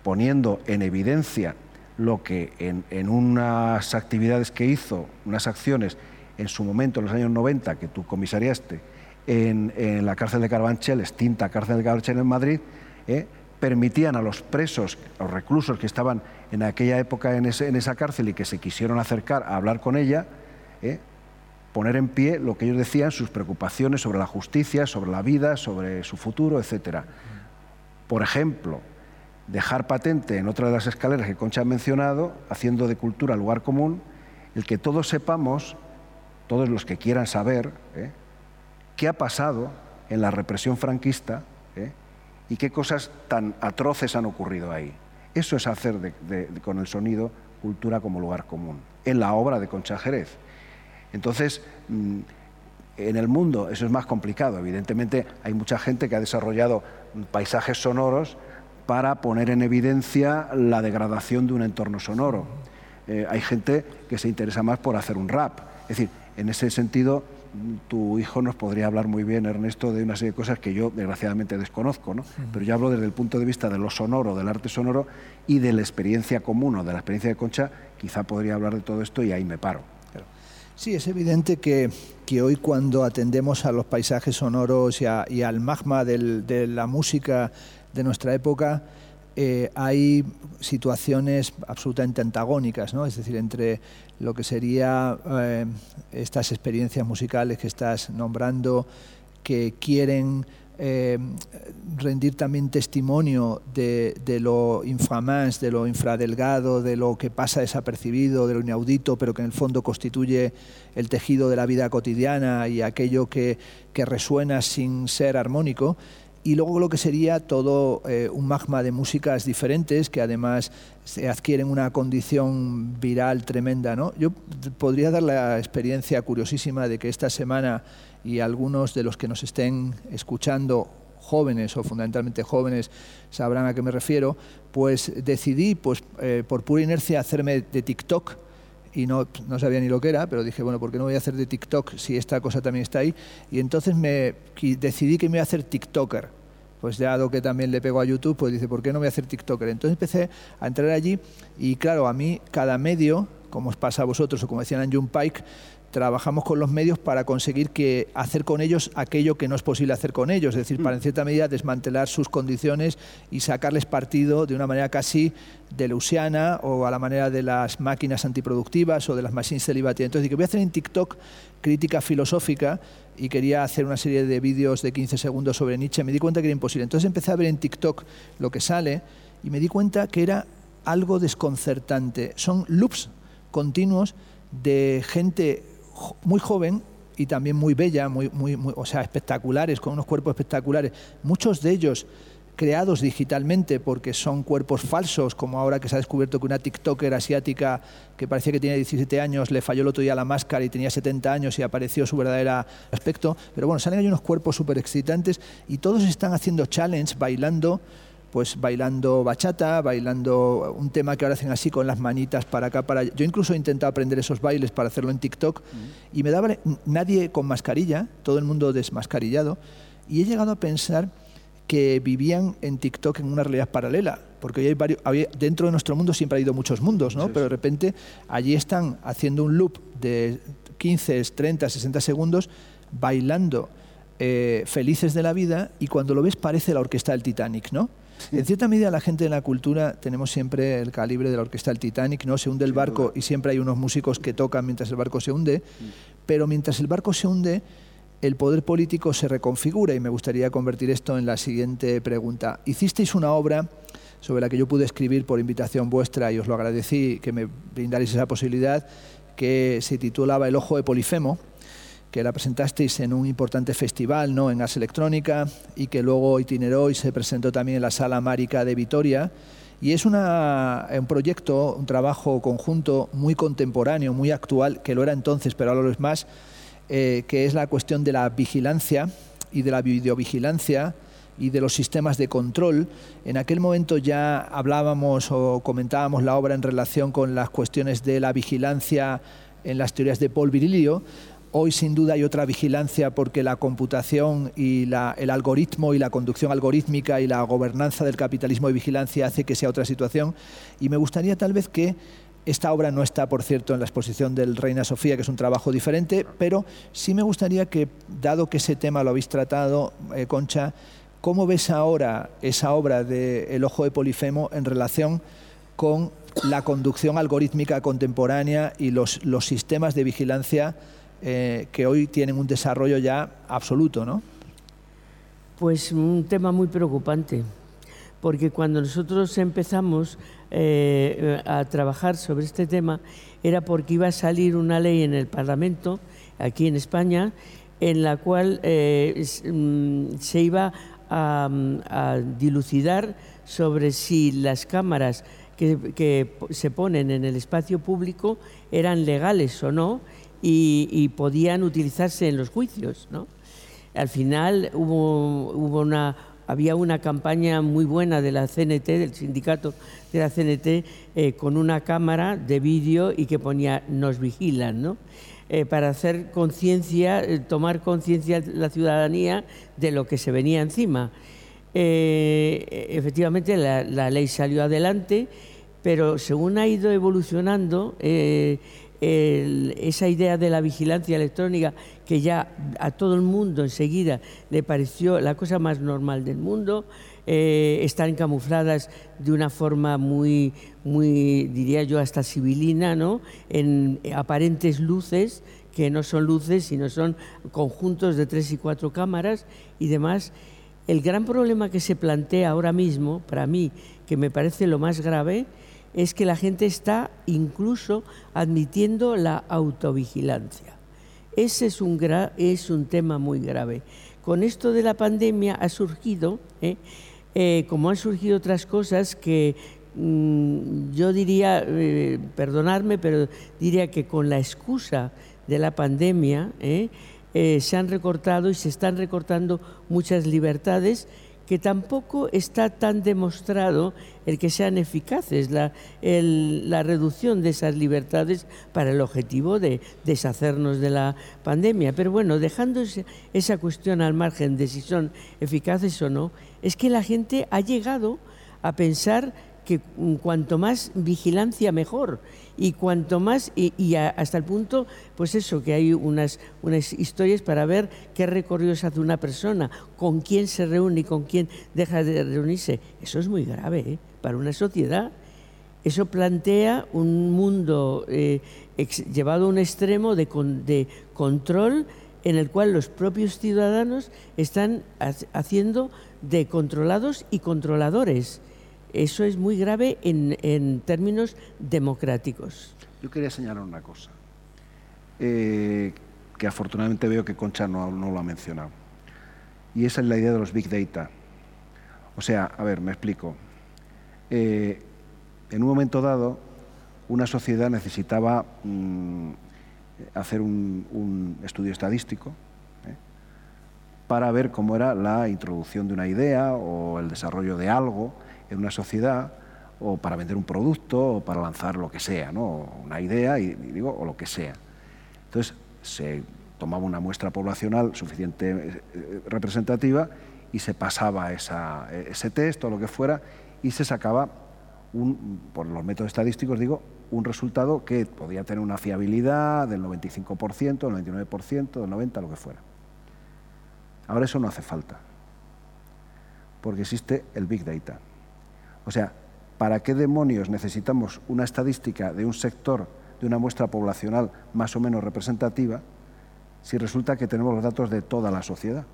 poniendo en evidencia lo que en, en, unas actividades que hizo, unas acciones en su momento, en los años 90, que tú comisariaste, en, la cárcel de Carabanchel, extinta cárcel de Carabanchel en Madrid, eh, permitían a los presos, a los reclusos que estaban en aquella época en, esa cárcel y que se quisieron acercar a hablar con ella, eh, poner en pie lo que ellos decían, sus preocupaciones sobre la justicia, sobre la vida, sobre su futuro, etc. Por ejemplo, dejar patente en otra de las escaleras que Concha ha mencionado, haciendo de cultura lugar común, el que todos sepamos, todos los que quieran saber, eh, qué ha pasado en la represión franquista. Y qué cosas tan atroces han ocurrido ahí. Eso es hacer con el sonido cultura como lugar común, en la obra de Concha Jerez. Entonces, mm, en el mundo eso es más complicado. Evidentemente hay mucha gente que ha desarrollado paisajes sonoros para poner en evidencia la degradación de un entorno sonoro. Eh, hay gente que se interesa más por hacer un rap. Es decir, en ese sentido tu hijo nos podría hablar muy bien, Ernesto, de una serie de cosas que yo desgraciadamente desconozco, ¿no? Pero yo hablo desde el punto de vista de lo sonoro, del arte sonoro y de la experiencia común o de la experiencia de Concha, quizá podría hablar de todo esto y ahí me paro.
Sí, es evidente que, que, hoy cuando atendemos a los paisajes sonoros y, y al magma del, de la música de nuestra época, eh, hay situaciones absolutamente antagónicas, es decir, entre lo que serían eh, estas experiencias musicales que estás nombrando, que quieren eh, rendir también testimonio de, de, lo infamás, de lo infradelgado, de lo que pasa desapercibido, de lo inaudito, pero que en el fondo constituye el tejido de la vida cotidiana y aquello que, que resuena sin ser armónico y luego lo que sería todo eh, un magma de músicas diferentes que además se adquieren una condición viral tremenda. ¿no? Yo podría dar la experiencia curiosísima de que esta semana y algunos de los que nos estén escuchando jóvenes o fundamentalmente jóvenes sabrán a qué me refiero, pues decidí pues, eh, por pura inercia hacerme de TikTok y no, no, sabía ni lo que era, pero dije, bueno, ¿por qué no voy a hacer de TikTok si esta cosa también está ahí? Y entonces me decidí que me iba a hacer TikToker. Pues dado que también le pego a YouTube, pues dice, ¿por qué no voy a hacer TikToker? Entonces empecé a entrar allí y claro, a mí cada medio, como os pasa a vosotros o como decían en June Pike, trabajamos con los medios para conseguir que hacer con ellos aquello que no es posible hacer con ellos, es decir, para en mm. cierta medida desmantelar sus condiciones y sacarles partido de una manera casi deleuziana o a la manera de las máquinas antiproductivas o de las machines celibativas. Entonces dije, voy a hacer en TikTok crítica filosófica y quería hacer una serie de vídeos de 15 segundos sobre Nietzsche, me di cuenta que era imposible. Entonces empecé a ver en TikTok lo que sale y me di cuenta que era algo desconcertante. Son loops continuos de gente muy joven y también muy bella, muy, muy, o sea, espectaculares, con unos cuerpos espectaculares. Muchos de ellos creados digitalmente porque son cuerpos falsos, como ahora que se ha descubierto que una TikToker asiática que parecía que tenía 17 años le falló el otro día la máscara y tenía 70 años y apareció su verdadero aspecto. Pero bueno, salen ahí unos cuerpos súper excitantes y todos están haciendo challenge, bailando pues bailando bachata, bailando un tema que ahora hacen así con las manitas para acá, para Yo incluso he intentado aprender esos bailes para hacerlo en TikTok y me daba nadie con mascarilla, todo el mundo desmascarillado, y he llegado a pensar que vivían en TikTok en una realidad paralela, porque hay varios, dentro de nuestro mundo siempre ha habido muchos mundos, ¿no? Pero de repente allí están haciendo un loop de 15, 30, 60 segundos bailando eh, felices de la vida y cuando lo ves parece la orquesta del Titanic, ¿no? En cierta medida la gente de la cultura tenemos siempre el calibre de la orquesta del Titanic, ¿no? Se hunde el barco y siempre hay unos músicos que tocan mientras el barco se hunde, pero mientras el barco se hunde, el poder político se reconfigura y me gustaría convertir esto en la siguiente pregunta. Hicisteis una obra sobre la que yo pude escribir por invitación vuestra y os lo agradecí que me brindarais esa posibilidad, que se titulaba El ojo de Polifemo, que la presentasteis en un importante festival ¿no? en Gas Electrónica y que luego itineró y se presentó también en la Sala Márica de Vitoria. Y es un proyecto, un trabajo conjunto muy contemporáneo, muy actual, que lo era entonces, pero ahora lo es más, eh, que es la cuestión de la vigilancia y de la videovigilancia y de los sistemas de control. En aquel momento ya hablábamos o comentábamos la obra en relación con las cuestiones de la vigilancia en las teorías de Paul Virilio. Hoy sin duda hay otra vigilancia porque la computación y el algoritmo y la conducción algorítmica y la gobernanza del capitalismo de vigilancia hace que sea otra situación. Y me gustaría tal vez que esta obra no está, por cierto, en la exposición del Reina Sofía, que es un trabajo diferente, pero sí me gustaría que, dado que ese tema lo habéis tratado, eh, Concha, ¿Cómo ves ahora esa obra de El ojo de Polifemo en relación con la conducción algorítmica contemporánea y los sistemas de vigilancia eh, que hoy tienen un desarrollo ya absoluto, ¿no?
Pues un tema muy preocupante, porque cuando nosotros empezamos eh, a trabajar sobre este tema era porque iba a salir una ley en el Parlamento, aquí en España, en la cual eh, mm, se iba a, dilucidar sobre si las cámaras que, se ponen en el espacio público eran legales o no y, podían utilizarse en los juicios. ¿no? Al final hubo, una, había una campaña muy buena de la CNT, del sindicato de la CNT, eh, con una cámara de vídeo y que ponía nos vigilan, ¿no? Eh, para hacer conciencia, eh, tomar conciencia la ciudadanía de lo que se venía encima. Efectivamente, la, ley salió adelante, pero según ha ido evolucionando, esa idea de la vigilancia electrónica, que ya a todo el mundo enseguida le pareció la cosa más normal del mundo, eh, están camufladas de una forma muy, muy, diría yo, hasta civilina, ¿no? en aparentes luces, que no son luces, sino son conjuntos de tres y cuatro cámaras y demás. El gran problema que se plantea ahora mismo, para mí, que me parece lo más grave, es que la gente está incluso admitiendo la autovigilancia. Ese es un, es un tema muy grave. Con esto de la pandemia ha surgido ¿eh? Eh, como han surgido otras cosas que mm, yo diría, eh, perdonadme, pero diría que con la excusa de la pandemia eh, se han recortado y se están recortando muchas libertades que tampoco está tan demostrado el que sean eficaces la, la, reducción de esas libertades para el objetivo de deshacernos de la pandemia. Pero bueno, dejando esa cuestión al margen de si son eficaces o no, es que la gente ha llegado a pensar que cuanto más vigilancia mejor y cuanto más y, hasta el punto pues eso que hay unas unas historias para ver qué recorridos hace una persona con quién se reúne y con quién deja de reunirse eso es muy grave ¿eh? para una sociedad eso plantea un mundo eh, llevado a un extremo de, de control en el cual los propios ciudadanos están haciendo de controlados y controladores. Eso es muy grave en, términos democráticos.
Yo quería señalar una cosa, eh, que afortunadamente veo que Concha no, lo ha mencionado, y esa es la idea de los Big Data. O sea, a ver, me explico. Eh, en un momento dado, una sociedad necesitaba mm, hacer un estudio estadístico, para ver cómo era la introducción de una idea o el desarrollo de algo en una sociedad o para vender un producto o para lanzar lo que sea, ¿no? una idea y, digo, o lo que sea. Entonces se tomaba una muestra poblacional suficiente eh, representativa y se pasaba esa, ese test o lo que fuera y se sacaba, un, por los métodos estadísticos digo, un resultado que podía tener una fiabilidad del 95%, del 99%, del 90%, lo que fuera. Ahora eso no hace falta. porque existe el Big Data. O sea, ¿para qué demonios necesitamos una estadística de un sector, de una muestra poblacional más o menos representativa, si resulta que tenemos los datos de toda la sociedad?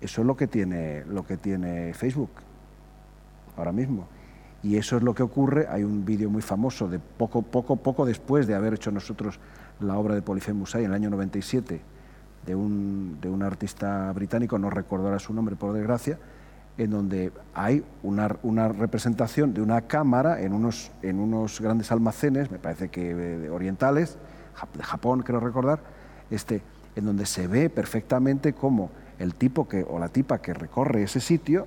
Eso es lo que tiene, lo que tiene Facebook ahora mismo. Y eso es lo que ocurre. Hay un vídeo muy famoso de poco, poco, poco después de haber hecho nosotros la obra de Polifemus en el año 97, de un, de un artista británico, no recuerdo ahora su nombre por desgracia, en donde hay una, representación de una cámara en unos, grandes almacenes, me parece que de orientales, de Japón, creo recordar, este, en donde se ve perfectamente cómo el tipo que, o la tipa que recorre ese sitio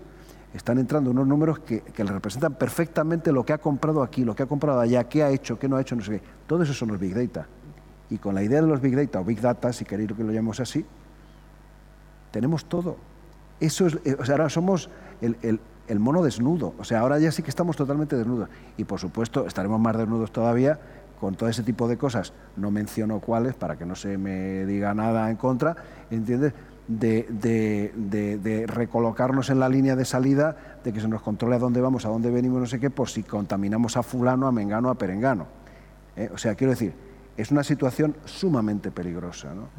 están entrando unos números que, que, le representan perfectamente lo que ha comprado aquí, lo que ha comprado allá, qué ha hecho, qué no ha hecho, no sé qué. Todo eso son los Big Data. Y con la idea de los Big Data o Big Data, si queréis que lo llamemos así, tenemos todo. Eso es, o sea, ahora somos el, el, el, mono desnudo. O sea, ahora ya sí que estamos totalmente desnudos. Y por supuesto, estaremos más desnudos todavía con todo ese tipo de cosas. No menciono cuáles para que no se me diga nada en contra, ¿entiendes? De, de, de, de, recolocarnos en la línea de salida, de que se nos controle a dónde vamos, a dónde venimos, no sé qué, por si contaminamos a fulano, a mengano, a perengano. ¿Eh? O sea, quiero decir, es una situación sumamente peligrosa. ¿no?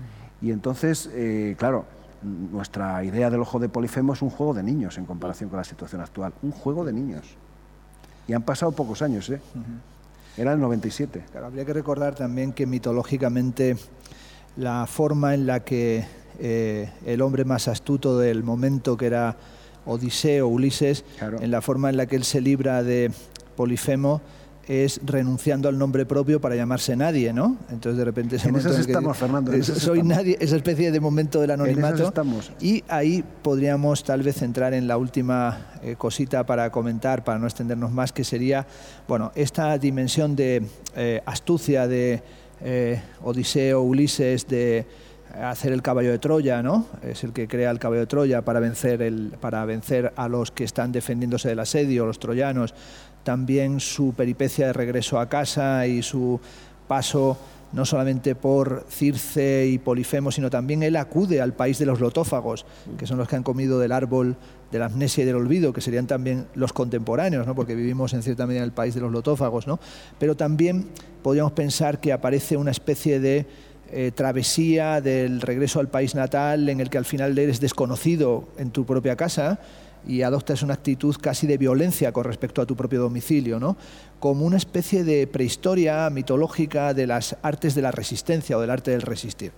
Y entonces, eh, claro, nuestra idea del ojo de Polifemo es un juego de niños en comparación con la situación actual. Un juego de niños. Y han pasado pocos años, ¿eh? Uh -huh. Era el 97.
Claro, habría que recordar también que mitológicamente la forma en la que eh, el hombre más astuto del momento, que era Odiseo, Ulises, claro. en la forma en la que él se libra de Polifemo, es renunciando al nombre propio para llamarse nadie, ¿no? Entonces de repente ese
en esas estamos, Fernando. En
esas soy
estamos.
nadie, esa especie de momento del anonimato.
estamos.
Y ahí podríamos tal vez entrar en la última eh, cosita para comentar, para no extendernos más, que sería, bueno, esta dimensión de eh, astucia de eh, Odiseo, Ulises, de hacer el caballo de Troya, ¿no? Es el que crea el caballo de Troya para vencer, el, para vencer a los que están defendiéndose del asedio, los troyanos. También su peripecia de regreso a casa y su paso no solamente por Circe y Polifemo, sino también él acude al país de los lotófagos, que son los que han comido del árbol de la amnesia y del olvido, que serían también los contemporáneos, ¿no? porque vivimos en cierta medida en el país de los lotófagos. ¿no? Pero también podríamos pensar que aparece una especie de eh, travesía del regreso al país natal en el que al final eres desconocido en tu propia casa y adoptas una actitud casi de violencia con respecto a tu propio domicilio, ¿no? como una especie de prehistoria mitológica de las artes de la resistencia o del arte del resistir.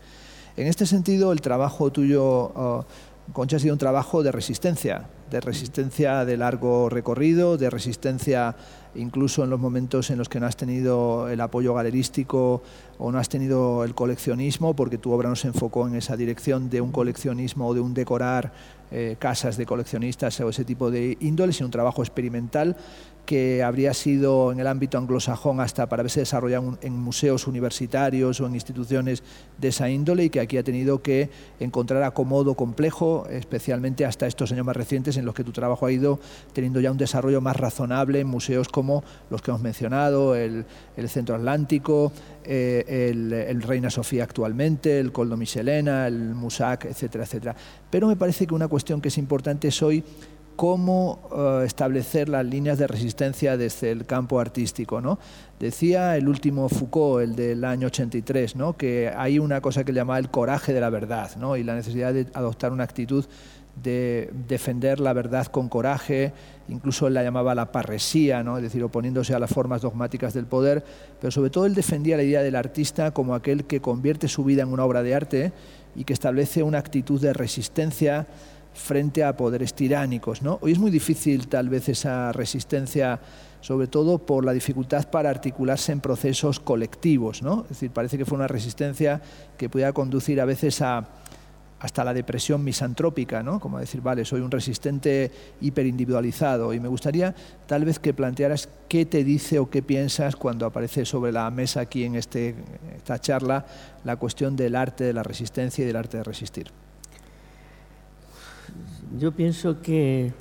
En este sentido, el trabajo tuyo, uh, Concha, ha sido un trabajo de resistencia, de resistencia de largo recorrido, de resistencia incluso en los momentos en los que no has tenido el apoyo galerístico o no has tenido el coleccionismo, porque tu obra no se enfocó en esa dirección de un coleccionismo o de un decorar eh, casas de coleccionistas o ese tipo de índole, sino un trabajo experimental que habría sido en el ámbito anglosajón hasta para haberse desarrollado en museos universitarios o en instituciones de esa índole y que aquí ha tenido que encontrar acomodo complejo, especialmente hasta estos años más recientes en los que tu trabajo ha ido teniendo ya un desarrollo más razonable en museos como los que hemos mencionado, el, el Centro Atlántico, eh, el, Reina Sofía actualmente, el Coldo Michelena, el Musac, etcétera, etcétera. Pero me parece que una cuestión que es importante es hoy cómo uh, establecer las líneas de resistencia desde el campo artístico. ¿no? Decía el último Foucault, el del año 83, ¿no? que hay una cosa que llamaba el coraje de la verdad ¿no? y la necesidad de adoptar una actitud de defender la verdad con coraje, incluso él la llamaba la parresía, ¿no? es decir, oponiéndose a las formas dogmáticas del poder, pero sobre todo él defendía la idea del artista como aquel que convierte su vida en una obra de arte y que establece una actitud de resistencia frente a poderes tiránicos. ¿no? Hoy es muy difícil tal vez esa resistencia, sobre todo por la dificultad para articularse en procesos colectivos. ¿no? Es decir, parece que fue una resistencia que podía conducir a veces a, hasta la depresión misantrópica, como decir, vale, soy un resistente hiperindividualizado. Y me gustaría tal vez que plantearas qué te dice o qué piensas cuando aparece sobre la mesa aquí en este, esta charla la cuestión del arte de la resistencia y del arte de resistir
yo pienso que,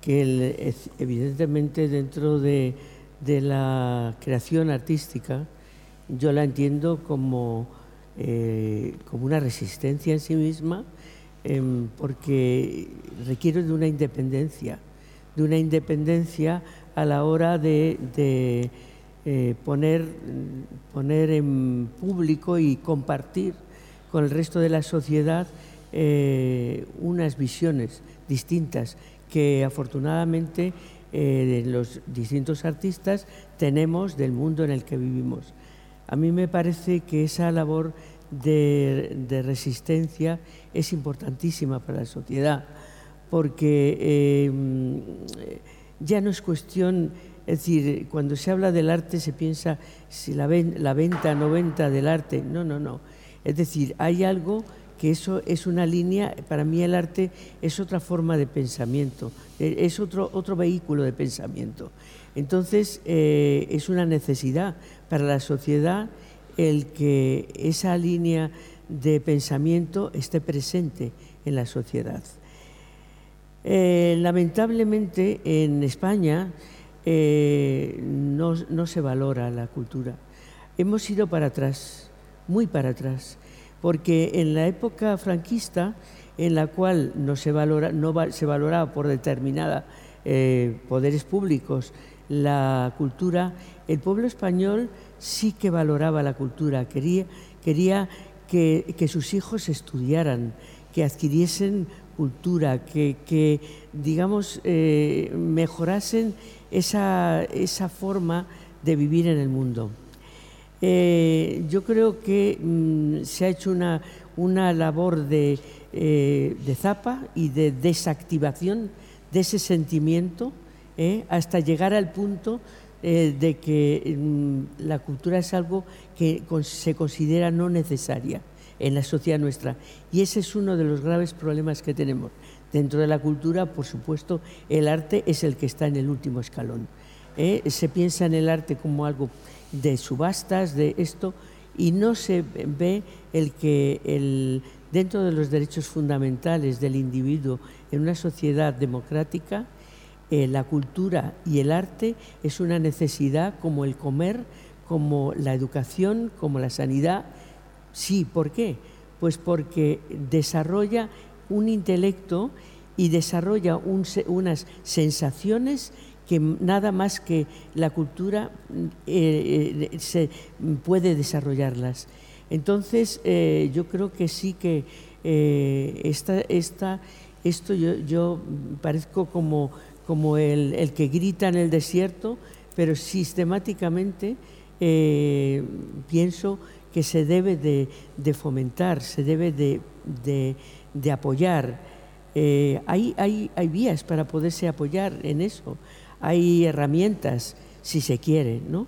que evidentemente dentro de, la creación artística yo la entiendo como, eh, como una resistencia en sí misma em, porque requiere de una independencia, de una independencia a la hora de, de, eh, poner, poner en público y compartir con el resto de la sociedad eh, unas visiones distintas que afortunadamente eh, los distintos artistas tenemos del mundo en el que vivimos. A mí me parece que esa labor de, de resistencia es importantísima para la sociedad, porque eh, ya no es cuestión, es decir, cuando se habla del arte se piensa si la, ven, la venta no venta del arte, no, no, no. Es decir, hay algo que eso es una línea, para mí el arte es otra forma de pensamiento, eh, es otro, otro vehículo de pensamiento. Entonces, eh, es una necesidad para la sociedad el que esa línea de pensamiento esté presente en la sociedad. Eh, lamentablemente en España eh, no, no se valora la cultura. Hemos ido para atrás, muy para atrás, porque en la época franquista, en la cual no se, valora, no se valoraba por determinada eh, poderes públicos la cultura, el pueblo español sí que valoraba la cultura, quería, que, sus hijos estudiaran, que adquiriesen cultura, que, digamos, eh, mejorasen esa forma de vivir en el mundo. Eh, yo creo que mm, se ha hecho una, una labor de, eh, de zapa y de desactivación de ese sentimiento eh, hasta llegar al punto eh, de que mm, la cultura es algo que se considera no necesaria en la sociedad nuestra. Y ese es uno de los graves problemas que tenemos. Dentro de la cultura, por supuesto, el arte es el que está en el último escalón. Se piensa en el arte como algo de subastas, de esto, y no se ve el que el, dentro de los derechos fundamentales del individuo en una sociedad democrática, eh, la cultura y el arte es una necesidad como el comer, como la educación, como la sanidad. Sí, ¿por qué? Pues porque desarrolla un intelecto y desarrolla unas sensaciones que nada más que la cultura eh, eh, se puede desarrollarlas. Entonces, eh, yo creo que sí que esta, esto yo, parezco como, como el, el que grita en el desierto, pero sistemáticamente pienso que se debe de, fomentar, se debe de, de- de apoyar. Hay, hay, hay vías para poderse apoyar en eso, hay herramientas, si se quiere, ¿no?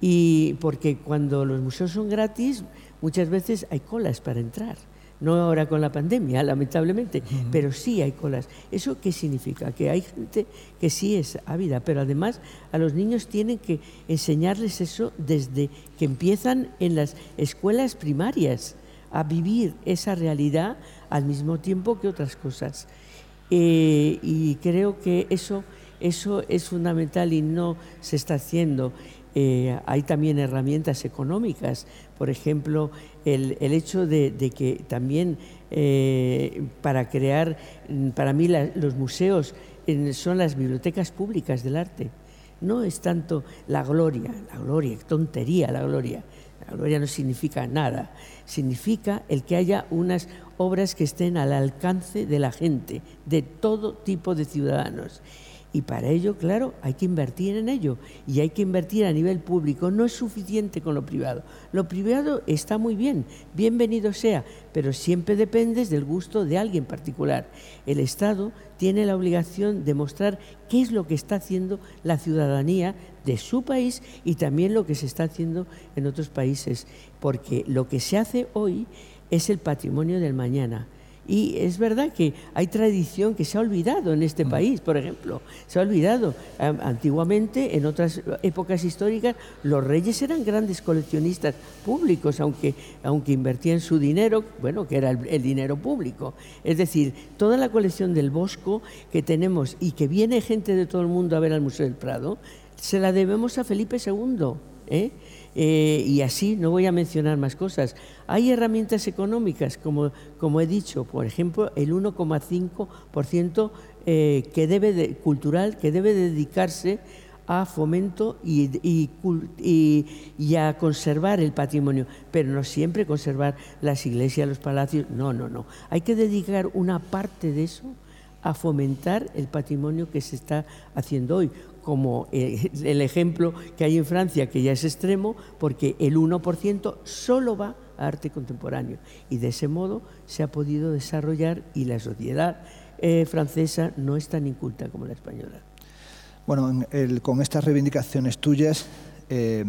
Y porque cuando los museos son gratis, muchas veces hay colas para entrar. No ahora con la pandemia, lamentablemente, pero sí hay colas. ¿Eso qué significa? Que hay gente que sí es ávida, pero además a los niños tienen que enseñarles eso desde que empiezan en las escuelas primarias a vivir esa realidad al mismo tiempo que otras cosas. Eh, y creo que eso, eso es fundamental y no se está haciendo. Eh, hay también herramientas económicas, por ejemplo, el, hecho de, que también eh, para crear, para mí los museos son las bibliotecas públicas del arte. No es tanto la gloria, la gloria, tontería la gloria. La gloria no significa nada, significa el que haya unas obras que estén al alcance de la gente, de todo tipo de ciudadanos. Y para ello, claro, hay que invertir en ello y hay que invertir a nivel público. No es suficiente con lo privado. Lo privado está muy bien, bienvenido sea, pero siempre dependes del gusto de alguien particular. El Estado tiene la obligación de mostrar qué es lo que está haciendo la ciudadanía de su país y también lo que se está haciendo en otros países, porque lo que se hace hoy es el patrimonio del mañana. Y es verdad que hay tradición que se ha olvidado en este país, por ejemplo. Se ha olvidado. Am- Antiguamente, en otras épocas históricas, los reyes eran grandes coleccionistas públicos, aunque, aunque invertían su dinero, bueno, que era el, el dinero público. Es decir, toda la colección del Bosco que tenemos y que viene gente de todo el mundo a ver al Museo del Prado, se la debemos a Felipe II. ¿eh? Eh, y así, no voy a mencionar más cosas. Hay herramientas económicas, como, como he dicho, por ejemplo, el 1,5% eh, que debe de, cultural que debe dedicarse a fomento y, y, y, y, a conservar el patrimonio, pero no siempre conservar las iglesias, los palacios, no, no, no. Hay que dedicar una parte de eso a fomentar el patrimonio que se está haciendo hoy, como eh, el ejemplo que hay en Francia, que ya es extremo, porque el 1% solo va a arte contemporáneo. Y de ese modo se ha podido desarrollar y la sociedad eh, francesa no es tan inculta como la española.
Bueno, el, con estas reivindicaciones tuyas eh,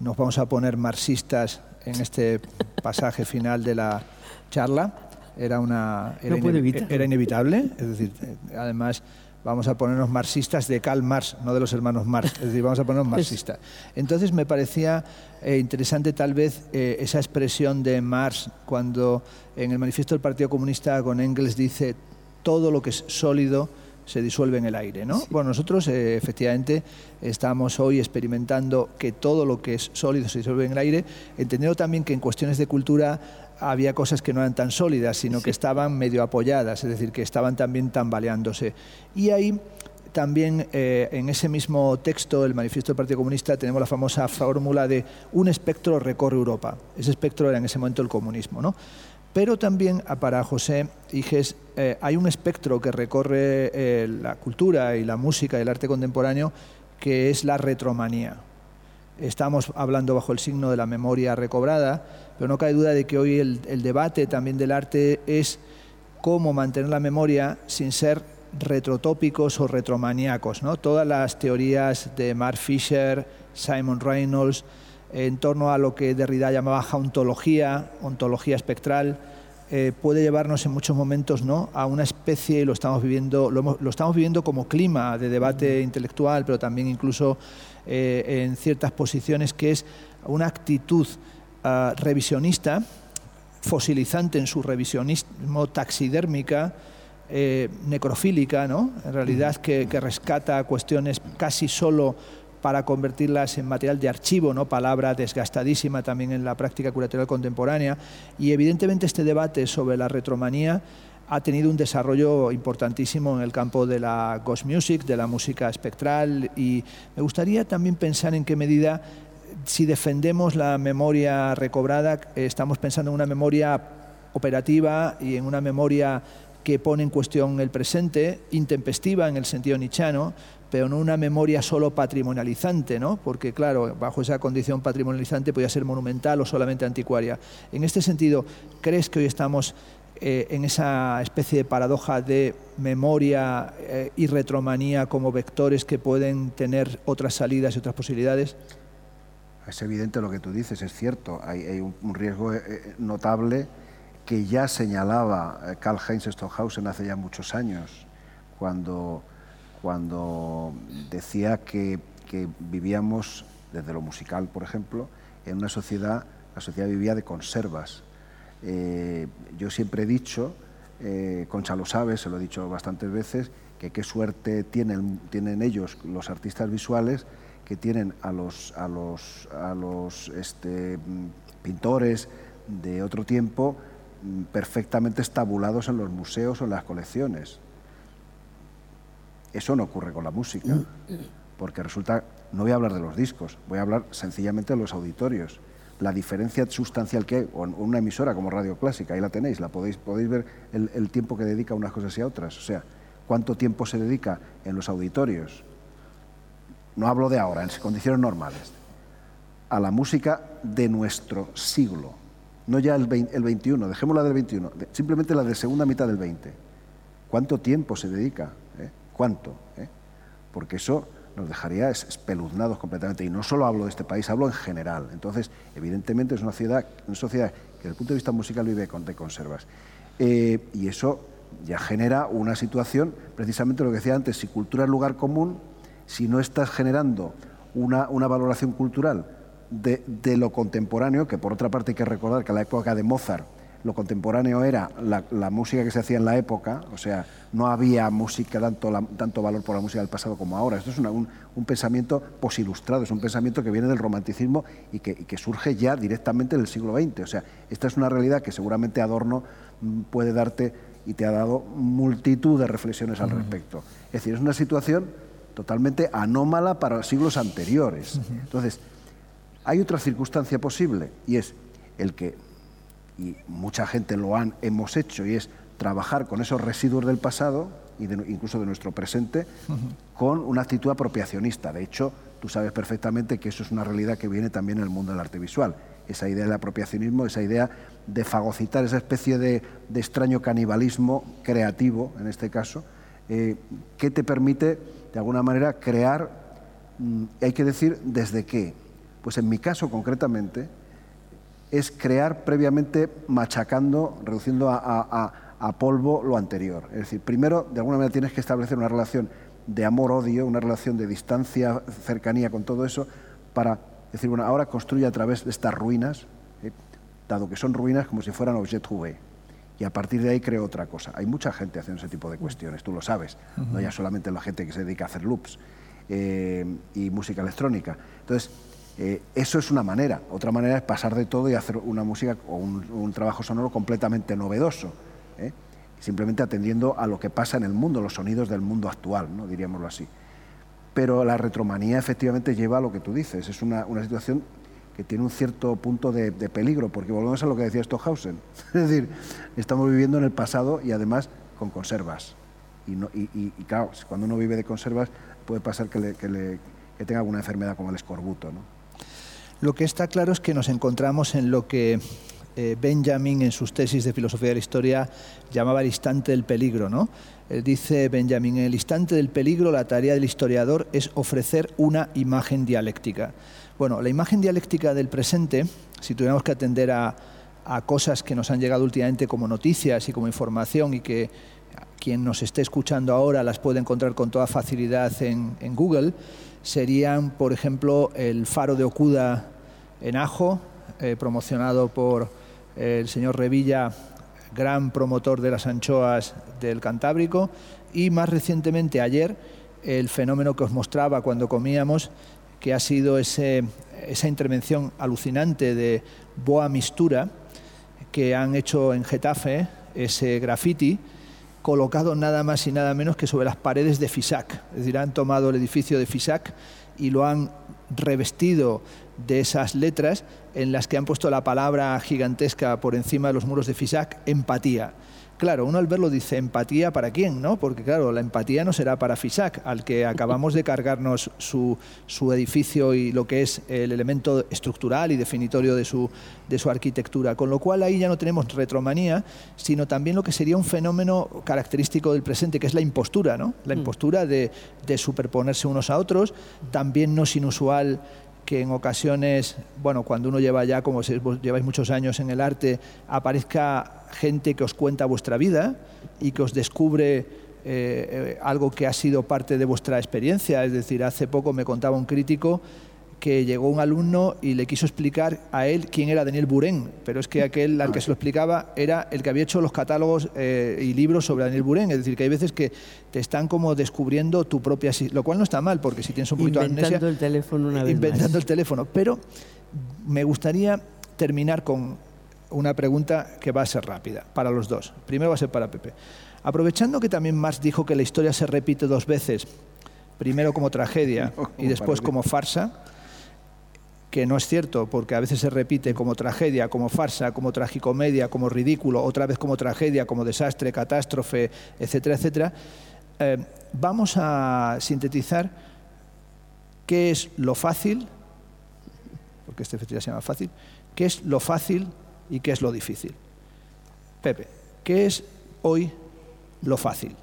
nos vamos a poner marxistas en este pasaje final de la charla. Era, una, era,
no
ine era inevitable, es decir, eh, además vamos a ponernos marxistas de Karl Marx, no de los hermanos Marx, es decir, vamos a ponernos marxistas. Entonces me parecía eh, interesante tal vez eh, esa expresión de Marx cuando en el manifiesto del Partido Comunista con Engels dice todo lo que es sólido se disuelve en el aire. ¿no? Bueno, nosotros eh, efectivamente estamos hoy experimentando que todo lo que es sólido se disuelve en el aire, entendiendo también que en cuestiones de cultura había cosas que no eran tan sólidas, sino sí. que estaban medio apoyadas, es decir, que estaban también tambaleándose. Y ahí también eh, en ese mismo texto, el manifiesto del Partido Comunista, tenemos la famosa fórmula de un espectro recorre Europa. Ese espectro era en ese momento el comunismo. ¿no? Pero también ah, para José Iges eh, hay un espectro que recorre eh, la cultura y la música y el arte contemporáneo que es la retromanía. Estamos hablando bajo el signo de la memoria recobrada, pero no cabe duda de que hoy el, el debate también del arte es cómo mantener la memoria sin ser retrotópicos o retromaníacos. ¿no? Todas las teorías de Mark Fisher, Simon Reynolds, en torno a lo que Derrida llamaba ontología, ontología espectral, eh, puede llevarnos en muchos momentos ¿no? a una especie, y lo estamos viviendo, lo, estamos viviendo como clima de debate intelectual, pero también incluso eh, en ciertas posiciones, que es una actitud uh, revisionista, fosilizante en su revisionismo, taxidérmica, eh, necrofílica, ¿no? en realidad que, que rescata cuestiones casi solo para convertirlas en material de archivo, ¿no? palabra desgastadísima también en la práctica curatorial contemporánea. Y evidentemente este debate sobre la retromanía ha tenido un desarrollo importantísimo en el campo de la ghost music, de la música espectral, y me gustaría también pensar en qué medida, si defendemos la memoria recobrada, estamos pensando en una memoria operativa y en una memoria que pone en cuestión el presente, intempestiva en el sentido nichano, pero no una memoria solo patrimonializante, ¿no? porque claro, bajo esa condición patrimonializante podía ser monumental o solamente anticuaria. En este sentido, ¿crees que hoy estamos eh, en esa especie de paradoja de memoria eh, y retromanía como vectores que pueden tener otras salidas y otras posibilidades?
Es evidente lo que tú dices, es cierto, hay, un, riesgo eh, notable que ya señalaba Karl Heinz Stockhausen hace ya muchos años, cuando cuando decía que, que, vivíamos, desde lo musical, por ejemplo, en una sociedad, la sociedad vivía de conservas. Eh, yo siempre he dicho, eh, Concha lo sabe, se lo he dicho bastantes veces, que qué suerte tienen, tienen ellos, los artistas visuales, que tienen a los, a los, a los este, pintores de otro tiempo mm, perfectamente estabulados en los museos o en las colecciones. Eso no ocurre con la música, porque resulta, no voy a hablar de los discos, voy a hablar sencillamente de los auditorios. La diferencia sustancial que hay, una emisora como Radio Clásica, ahí la tenéis, la podéis, podéis ver el, tiempo que dedica a unas cosas y a otras. O sea, cuánto tiempo se dedica en los auditorios. No hablo de ahora, en condiciones normales. A la música de nuestro siglo. No ya el, 20, el 21, dejémosla del 21, simplemente la de segunda mitad del 20. ¿Cuánto tiempo se dedica? ¿Eh? ¿Cuánto? ¿Eh? Porque eso nos dejaría espeluznados completamente. Y no solo hablo de este país, hablo en general. Entonces, evidentemente es una sociedad, una sociedad que desde el punto de vista musical vive con, de conservas. Eh, y eso ya genera una situación, precisamente lo que decía antes, si cultura es lugar común, si no estás generando una, una valoración cultural de, de, lo contemporáneo, que por otra parte hay que recordar que la época de Mozart lo contemporáneo era la, la música que se hacía en la época, o sea, no había música, tanto, la- tanto valor por la música del pasado como ahora. Esto es una- un, un pensamiento posilustrado, es un pensamiento que viene del romanticismo y que, y que surge ya directamente del siglo XX. O sea, esta es una realidad que seguramente Adorno mm, puede darte y te ha dado multitud de reflexiones al respecto. Es decir, es una situación totalmente anómala para los siglos anteriores. Entonces, hay otra circunstancia posible y es el que, y mucha gente lo han, hemos hecho, y es trabajar con esos residuos del pasado y de- incluso de nuestro presente con una actitud apropiacionista. De hecho, tú sabes perfectamente que eso es una realidad que viene también en el mundo del arte visual. Esa idea del apropiacionismo, esa idea de fagocitar esa especie de, de extraño canibalismo creativo, en este caso, eh, que te permite, de alguna manera, crear, mm, hay que decir, ¿desde qué? Pues en mi caso concretamente, es crear previamente machacando, reduciendo a, a- polvo lo anterior. Es decir, primero, de alguna manera tienes que establecer una relación de amor-odio, una relación de distancia, cercanía con todo eso, para decir, bueno, ahora construye a través de estas ruinas, eh, dado que son ruinas como si fueran objet trouvé. Y a partir de ahí creo otra cosa. Hay mucha gente haciendo ese tipo de cuestiones, tú lo sabes. No ya solamente la gente que se dedica a hacer loops eh, y música electrónica. Entonces, eh, eso es una manera. Otra manera es pasar de todo y hacer una música o un, trabajo sonoro completamente novedoso, ¿eh? simplemente atendiendo a lo que pasa en el mundo, los sonidos del mundo actual, ¿no? diríamoslo así. Pero la retromanía efectivamente lleva a lo que tú dices. Es una, una situación que tiene un cierto punto de, peligro, porque volvemos a lo que decía Stockhausen. Es decir, estamos viviendo en el pasado y además con conservas. Y, claro, cuando uno vive de conservas puede pasar que, que tenga alguna enfermedad como el escorbuto. ¿no?
Lo que está claro es que nos encontramos en lo que eh, Benjamin en sus tesis de filosofía de la historia llamaba el instante del peligro. ¿no? Él dice Benjamin, en el instante del peligro la tarea del historiador es ofrecer una imagen dialéctica. Bueno, la imagen dialéctica del presente, si tuviéramos que atender a, a cosas que nos han llegado últimamente como noticias y como información y que quien nos esté escuchando ahora las puede encontrar con toda facilidad en, en Google, serían, por ejemplo, el faro de Okuda en Ajo, eh, promocionado por eh, el señor Revilla, gran promotor de las anchoas del Cantábrico, y más recientemente ayer el fenómeno que os mostraba cuando comíamos, que ha sido ese- esa intervención alucinante de Boa Mistura, que han hecho en Getafe, ese graffiti, colocado nada más y nada menos que sobre las paredes de FISAC. Es decir, han tomado el edificio de FISAC y lo han revestido de esas letras en las que han puesto la palabra gigantesca por encima de los muros de FISAC, empatía. Claro, uno al verlo dice, ¿empatía para quién? ¿no? Porque claro, la empatía no será para FISAC, al que acabamos de cargarnos su, su edificio y lo que es el elemento estructural y definitorio de su, de su arquitectura. Con lo cual ahí ya no tenemos retromanía, sino también lo que sería un fenómeno característico del presente, que es la impostura, ¿no? La impostura de, de superponerse unos a otros, también no es inusual que en ocasiones, bueno, cuando uno lleva ya, como si lleváis muchos años en el arte, aparezca gente que os cuenta vuestra vida y que os descubre eh, eh, algo que ha sido parte de vuestra experiencia. Es decir, hace poco me contaba un crítico que llegó un alumno y le quiso explicar a él quién era Daniel Buren, pero es que aquel al que se lo explicaba era el que había hecho los catálogos eh, y libros sobre Daniel Buren. Es decir, que hay veces que te están como descubriendo tu propia... Lo cual no está mal, porque si tienes un poquito de amnesia...
Inventando el teléfono una vez
Inventando
más.
el teléfono. Pero me gustaría terminar con una pregunta que va a ser rápida para los dos. Primero va a ser para Pepe. Aprovechando que también Marx dijo que la historia se repite dos veces, primero como tragedia
No,
y después como farsa, que no es cierto, porque a veces se repite como tragedia, como farsa, como tragicomedia, como ridículo, otra vez como tragedia, como desastre, catástrofe, etcétera, etcétera. Eh, vamos a sintetizar qué es lo fácil, porque este festival se llama fácil, qué es lo fácil y qué es lo difícil. Pepe, ¿qué es hoy lo fácil?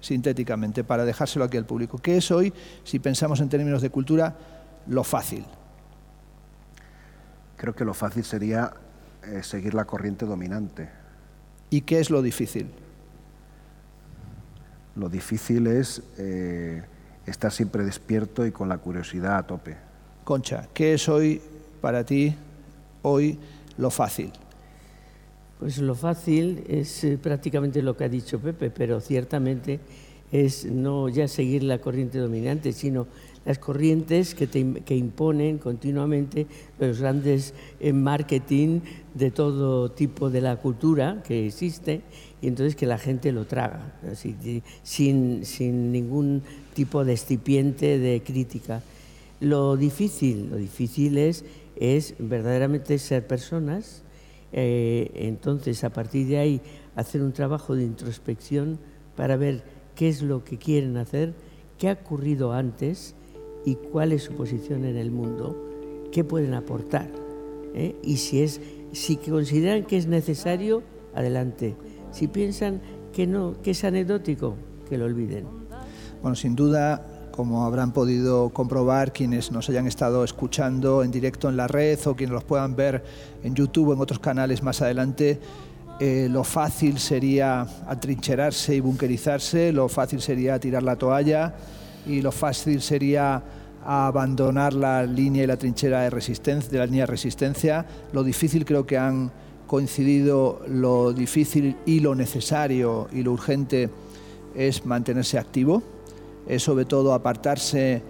Sintéticamente, para dejárselo aquí al público. ¿Qué es hoy, si pensamos en términos de cultura, lo fácil?
Creo que lo fácil sería eh, seguir la corriente dominante.
¿Y qué es lo difícil?
Lo difícil es eh, estar siempre despierto y con la curiosidad a tope.
Concha, ¿qué es hoy para ti, hoy, lo fácil?
Pues lo fácil es eh, prácticamente lo que ha dicho Pepe, pero ciertamente es no ya seguir la corriente dominante, sino las corrientes que, te, que imponen continuamente los grandes eh, marketing de todo tipo de la cultura que existe y entonces que la gente lo traga, sin, sin ningún tipo de excipiente de crítica. Lo difícil, lo difícil es, es verdaderamente ser personas, eh, entonces a partir de ahí hacer un trabajo de introspección para ver qué es lo que quieren hacer, qué ha ocurrido antes y cuál es su posición en el mundo, qué pueden aportar. ¿eh? Y si, es, si consideran que es necesario, adelante. Si piensan que no, que es anecdótico, que lo olviden.
Bueno, sin duda, como habrán podido comprobar quienes nos hayan estado escuchando en directo en la red o quienes los puedan ver en YouTube o en otros canales más adelante, eh, lo fácil sería atrincherarse y bunkerizarse, lo fácil sería tirar la toalla y lo fácil sería abandonar la línea y la trinchera de resistencia, de la línea de resistencia. Lo difícil creo que han coincidido lo difícil y lo necesario y lo urgente es mantenerse activo, es sobre todo apartarse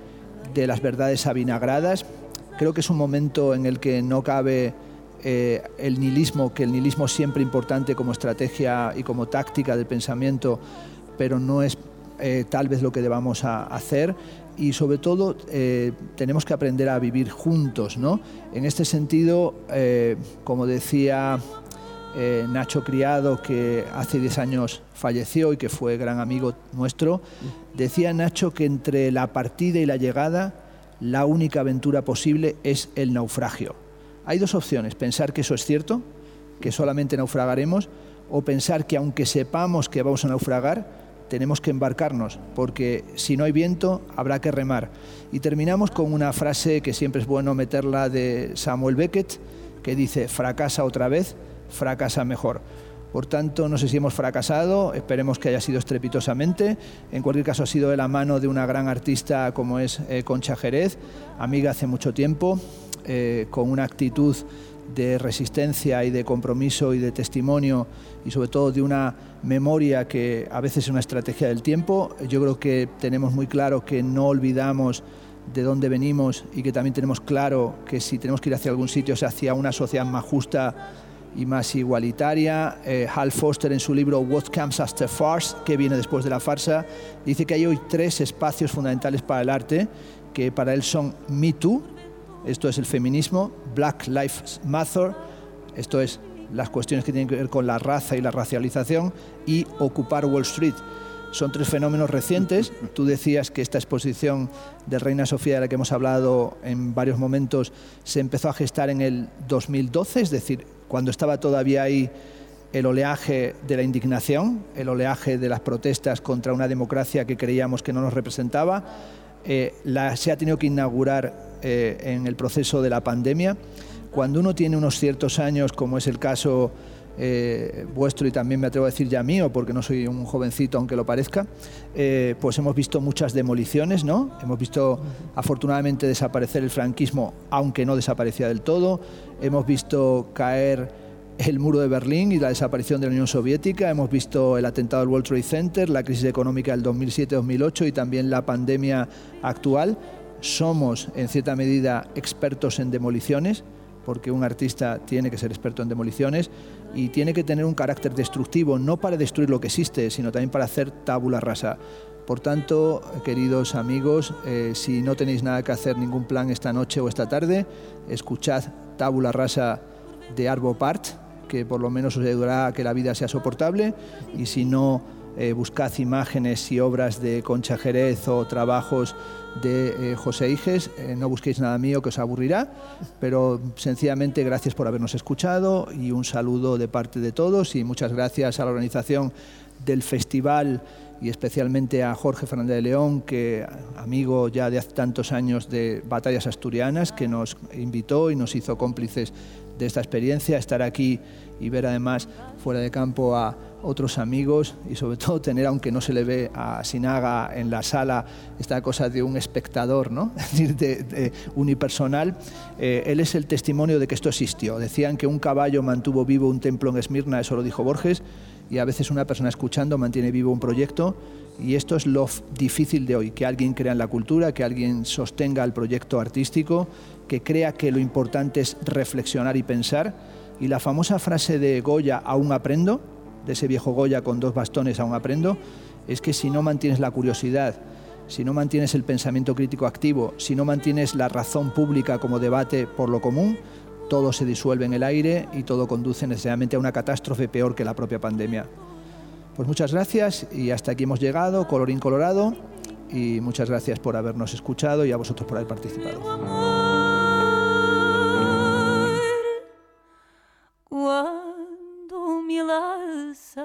de las verdades avinagradas. Creo que es un momento en el que no cabe eh, el nihilismo, que el nihilismo es siempre importante como estrategia y como táctica del pensamiento, pero no es eh, tal vez lo que debamos hacer y sobre todo eh, tenemos que aprender a vivir juntos. ¿no? En este sentido, eh, como decía Nacho Criado, que hace 10 años falleció y que fue gran amigo nuestro, decía Nacho que entre la partida y la llegada, la única aventura posible es el naufragio. Hay dos opciones, pensar que eso es cierto, que solamente naufragaremos, o pensar que aunque sepamos que vamos a naufragar, tenemos que embarcarnos, porque si no hay viento habrá que remar. Y terminamos con una frase que siempre es bueno meterla de Samuel Beckett, que dice, fracasa otra vez, fracasa mejor. Por tanto, no sé si hemos fracasado, esperemos que haya sido estrepitosamente. En cualquier caso, ha sido de la mano de una gran artista como es eh, Concha Jerez, amiga hace mucho tiempo, eh, con una actitud de resistencia y de compromiso y de testimonio y sobre todo de una memoria que a veces es una estrategia del tiempo. Yo creo que tenemos muy claro que no olvidamos de dónde venimos y que también tenemos claro que si tenemos que ir hacia algún sitio es hacia una sociedad más justa y más igualitaria. Eh, Hal Foster en su libro What Comes After Farce, que viene después de la farsa, dice que hay hoy tres espacios fundamentales para el arte, que para él son Me Too, esto es el feminismo, Black Lives Matter, esto es las cuestiones que tienen que ver con la raza y la racialización, y ocupar Wall Street. Son tres fenómenos recientes. Tú decías que esta exposición de Reina Sofía, de la que hemos hablado en varios momentos, se empezó a gestar en el 2012, es decir, cuando estaba todavía ahí el oleaje de la indignación, el oleaje de las protestas contra una democracia que creíamos que no nos representaba. Eh, la, se ha tenido que inaugurar eh, en el proceso de la pandemia. Cuando uno tiene unos ciertos años, como es el caso eh, vuestro y también me atrevo a decir ya mío, porque no soy un jovencito aunque lo parezca, pues hemos visto muchas demoliciones, ¿no? Hemos visto afortunadamente desaparecer el franquismo, aunque no desaparecía del todo. Hemos visto caer el muro de Berlín y la desaparición de la Unión Soviética. Hemos visto el atentado al World Trade Center, la crisis económica del 2007-2008 y también la pandemia actual somos en cierta medida expertos en demoliciones, porque un artista tiene que ser experto en demoliciones y tiene que tener un carácter destructivo, no para destruir lo que existe, sino también para hacer tabula rasa. Por tanto, queridos amigos, eh, si no tenéis nada que hacer, ningún plan esta noche o esta tarde, escuchad Tabula Rasa de Arvo Part, que por lo menos os ayudará a que la vida sea soportable, y si no, eh, buscad imágenes y obras de Concha Jerez o trabajos de eh, José Iges. Eh, no busquéis nada mío que os aburrirá, pero sencillamente gracias por habernos escuchado y un saludo de parte de todos. Y muchas gracias a la organización del festival y especialmente a Jorge Fernández de León, que amigo ya de hace tantos años de Batallas Asturianas, que nos invitó y nos hizo cómplices de esta experiencia, estar aquí y ver además fuera de campo a otros amigos y sobre todo tener, aunque no se le ve a Sinaga en la sala, esta cosa de un espectador, ¿no? de, de unipersonal. Eh, él es el testimonio de que esto existió. Decían que un caballo mantuvo vivo un templo en Esmirna, eso lo dijo Borges, y a veces una persona escuchando mantiene vivo un proyecto y esto es lo difícil de hoy, que alguien crea en la cultura, que alguien sostenga el proyecto artístico, que crea que lo importante es reflexionar y pensar. Y la famosa frase de Goya, aún aprendo, de ese viejo Goya con dos bastones, aún aprendo, es que si no mantienes la curiosidad, si no mantienes el pensamiento crítico activo, si no mantienes la razón pública como debate por lo común, todo se disuelve en el aire y todo conduce necesariamente a una catástrofe peor que la propia pandemia. Pues muchas gracias y hasta aquí hemos llegado, colorín colorado, y muchas gracias por habernos escuchado y a vosotros por haber participado. quando me laça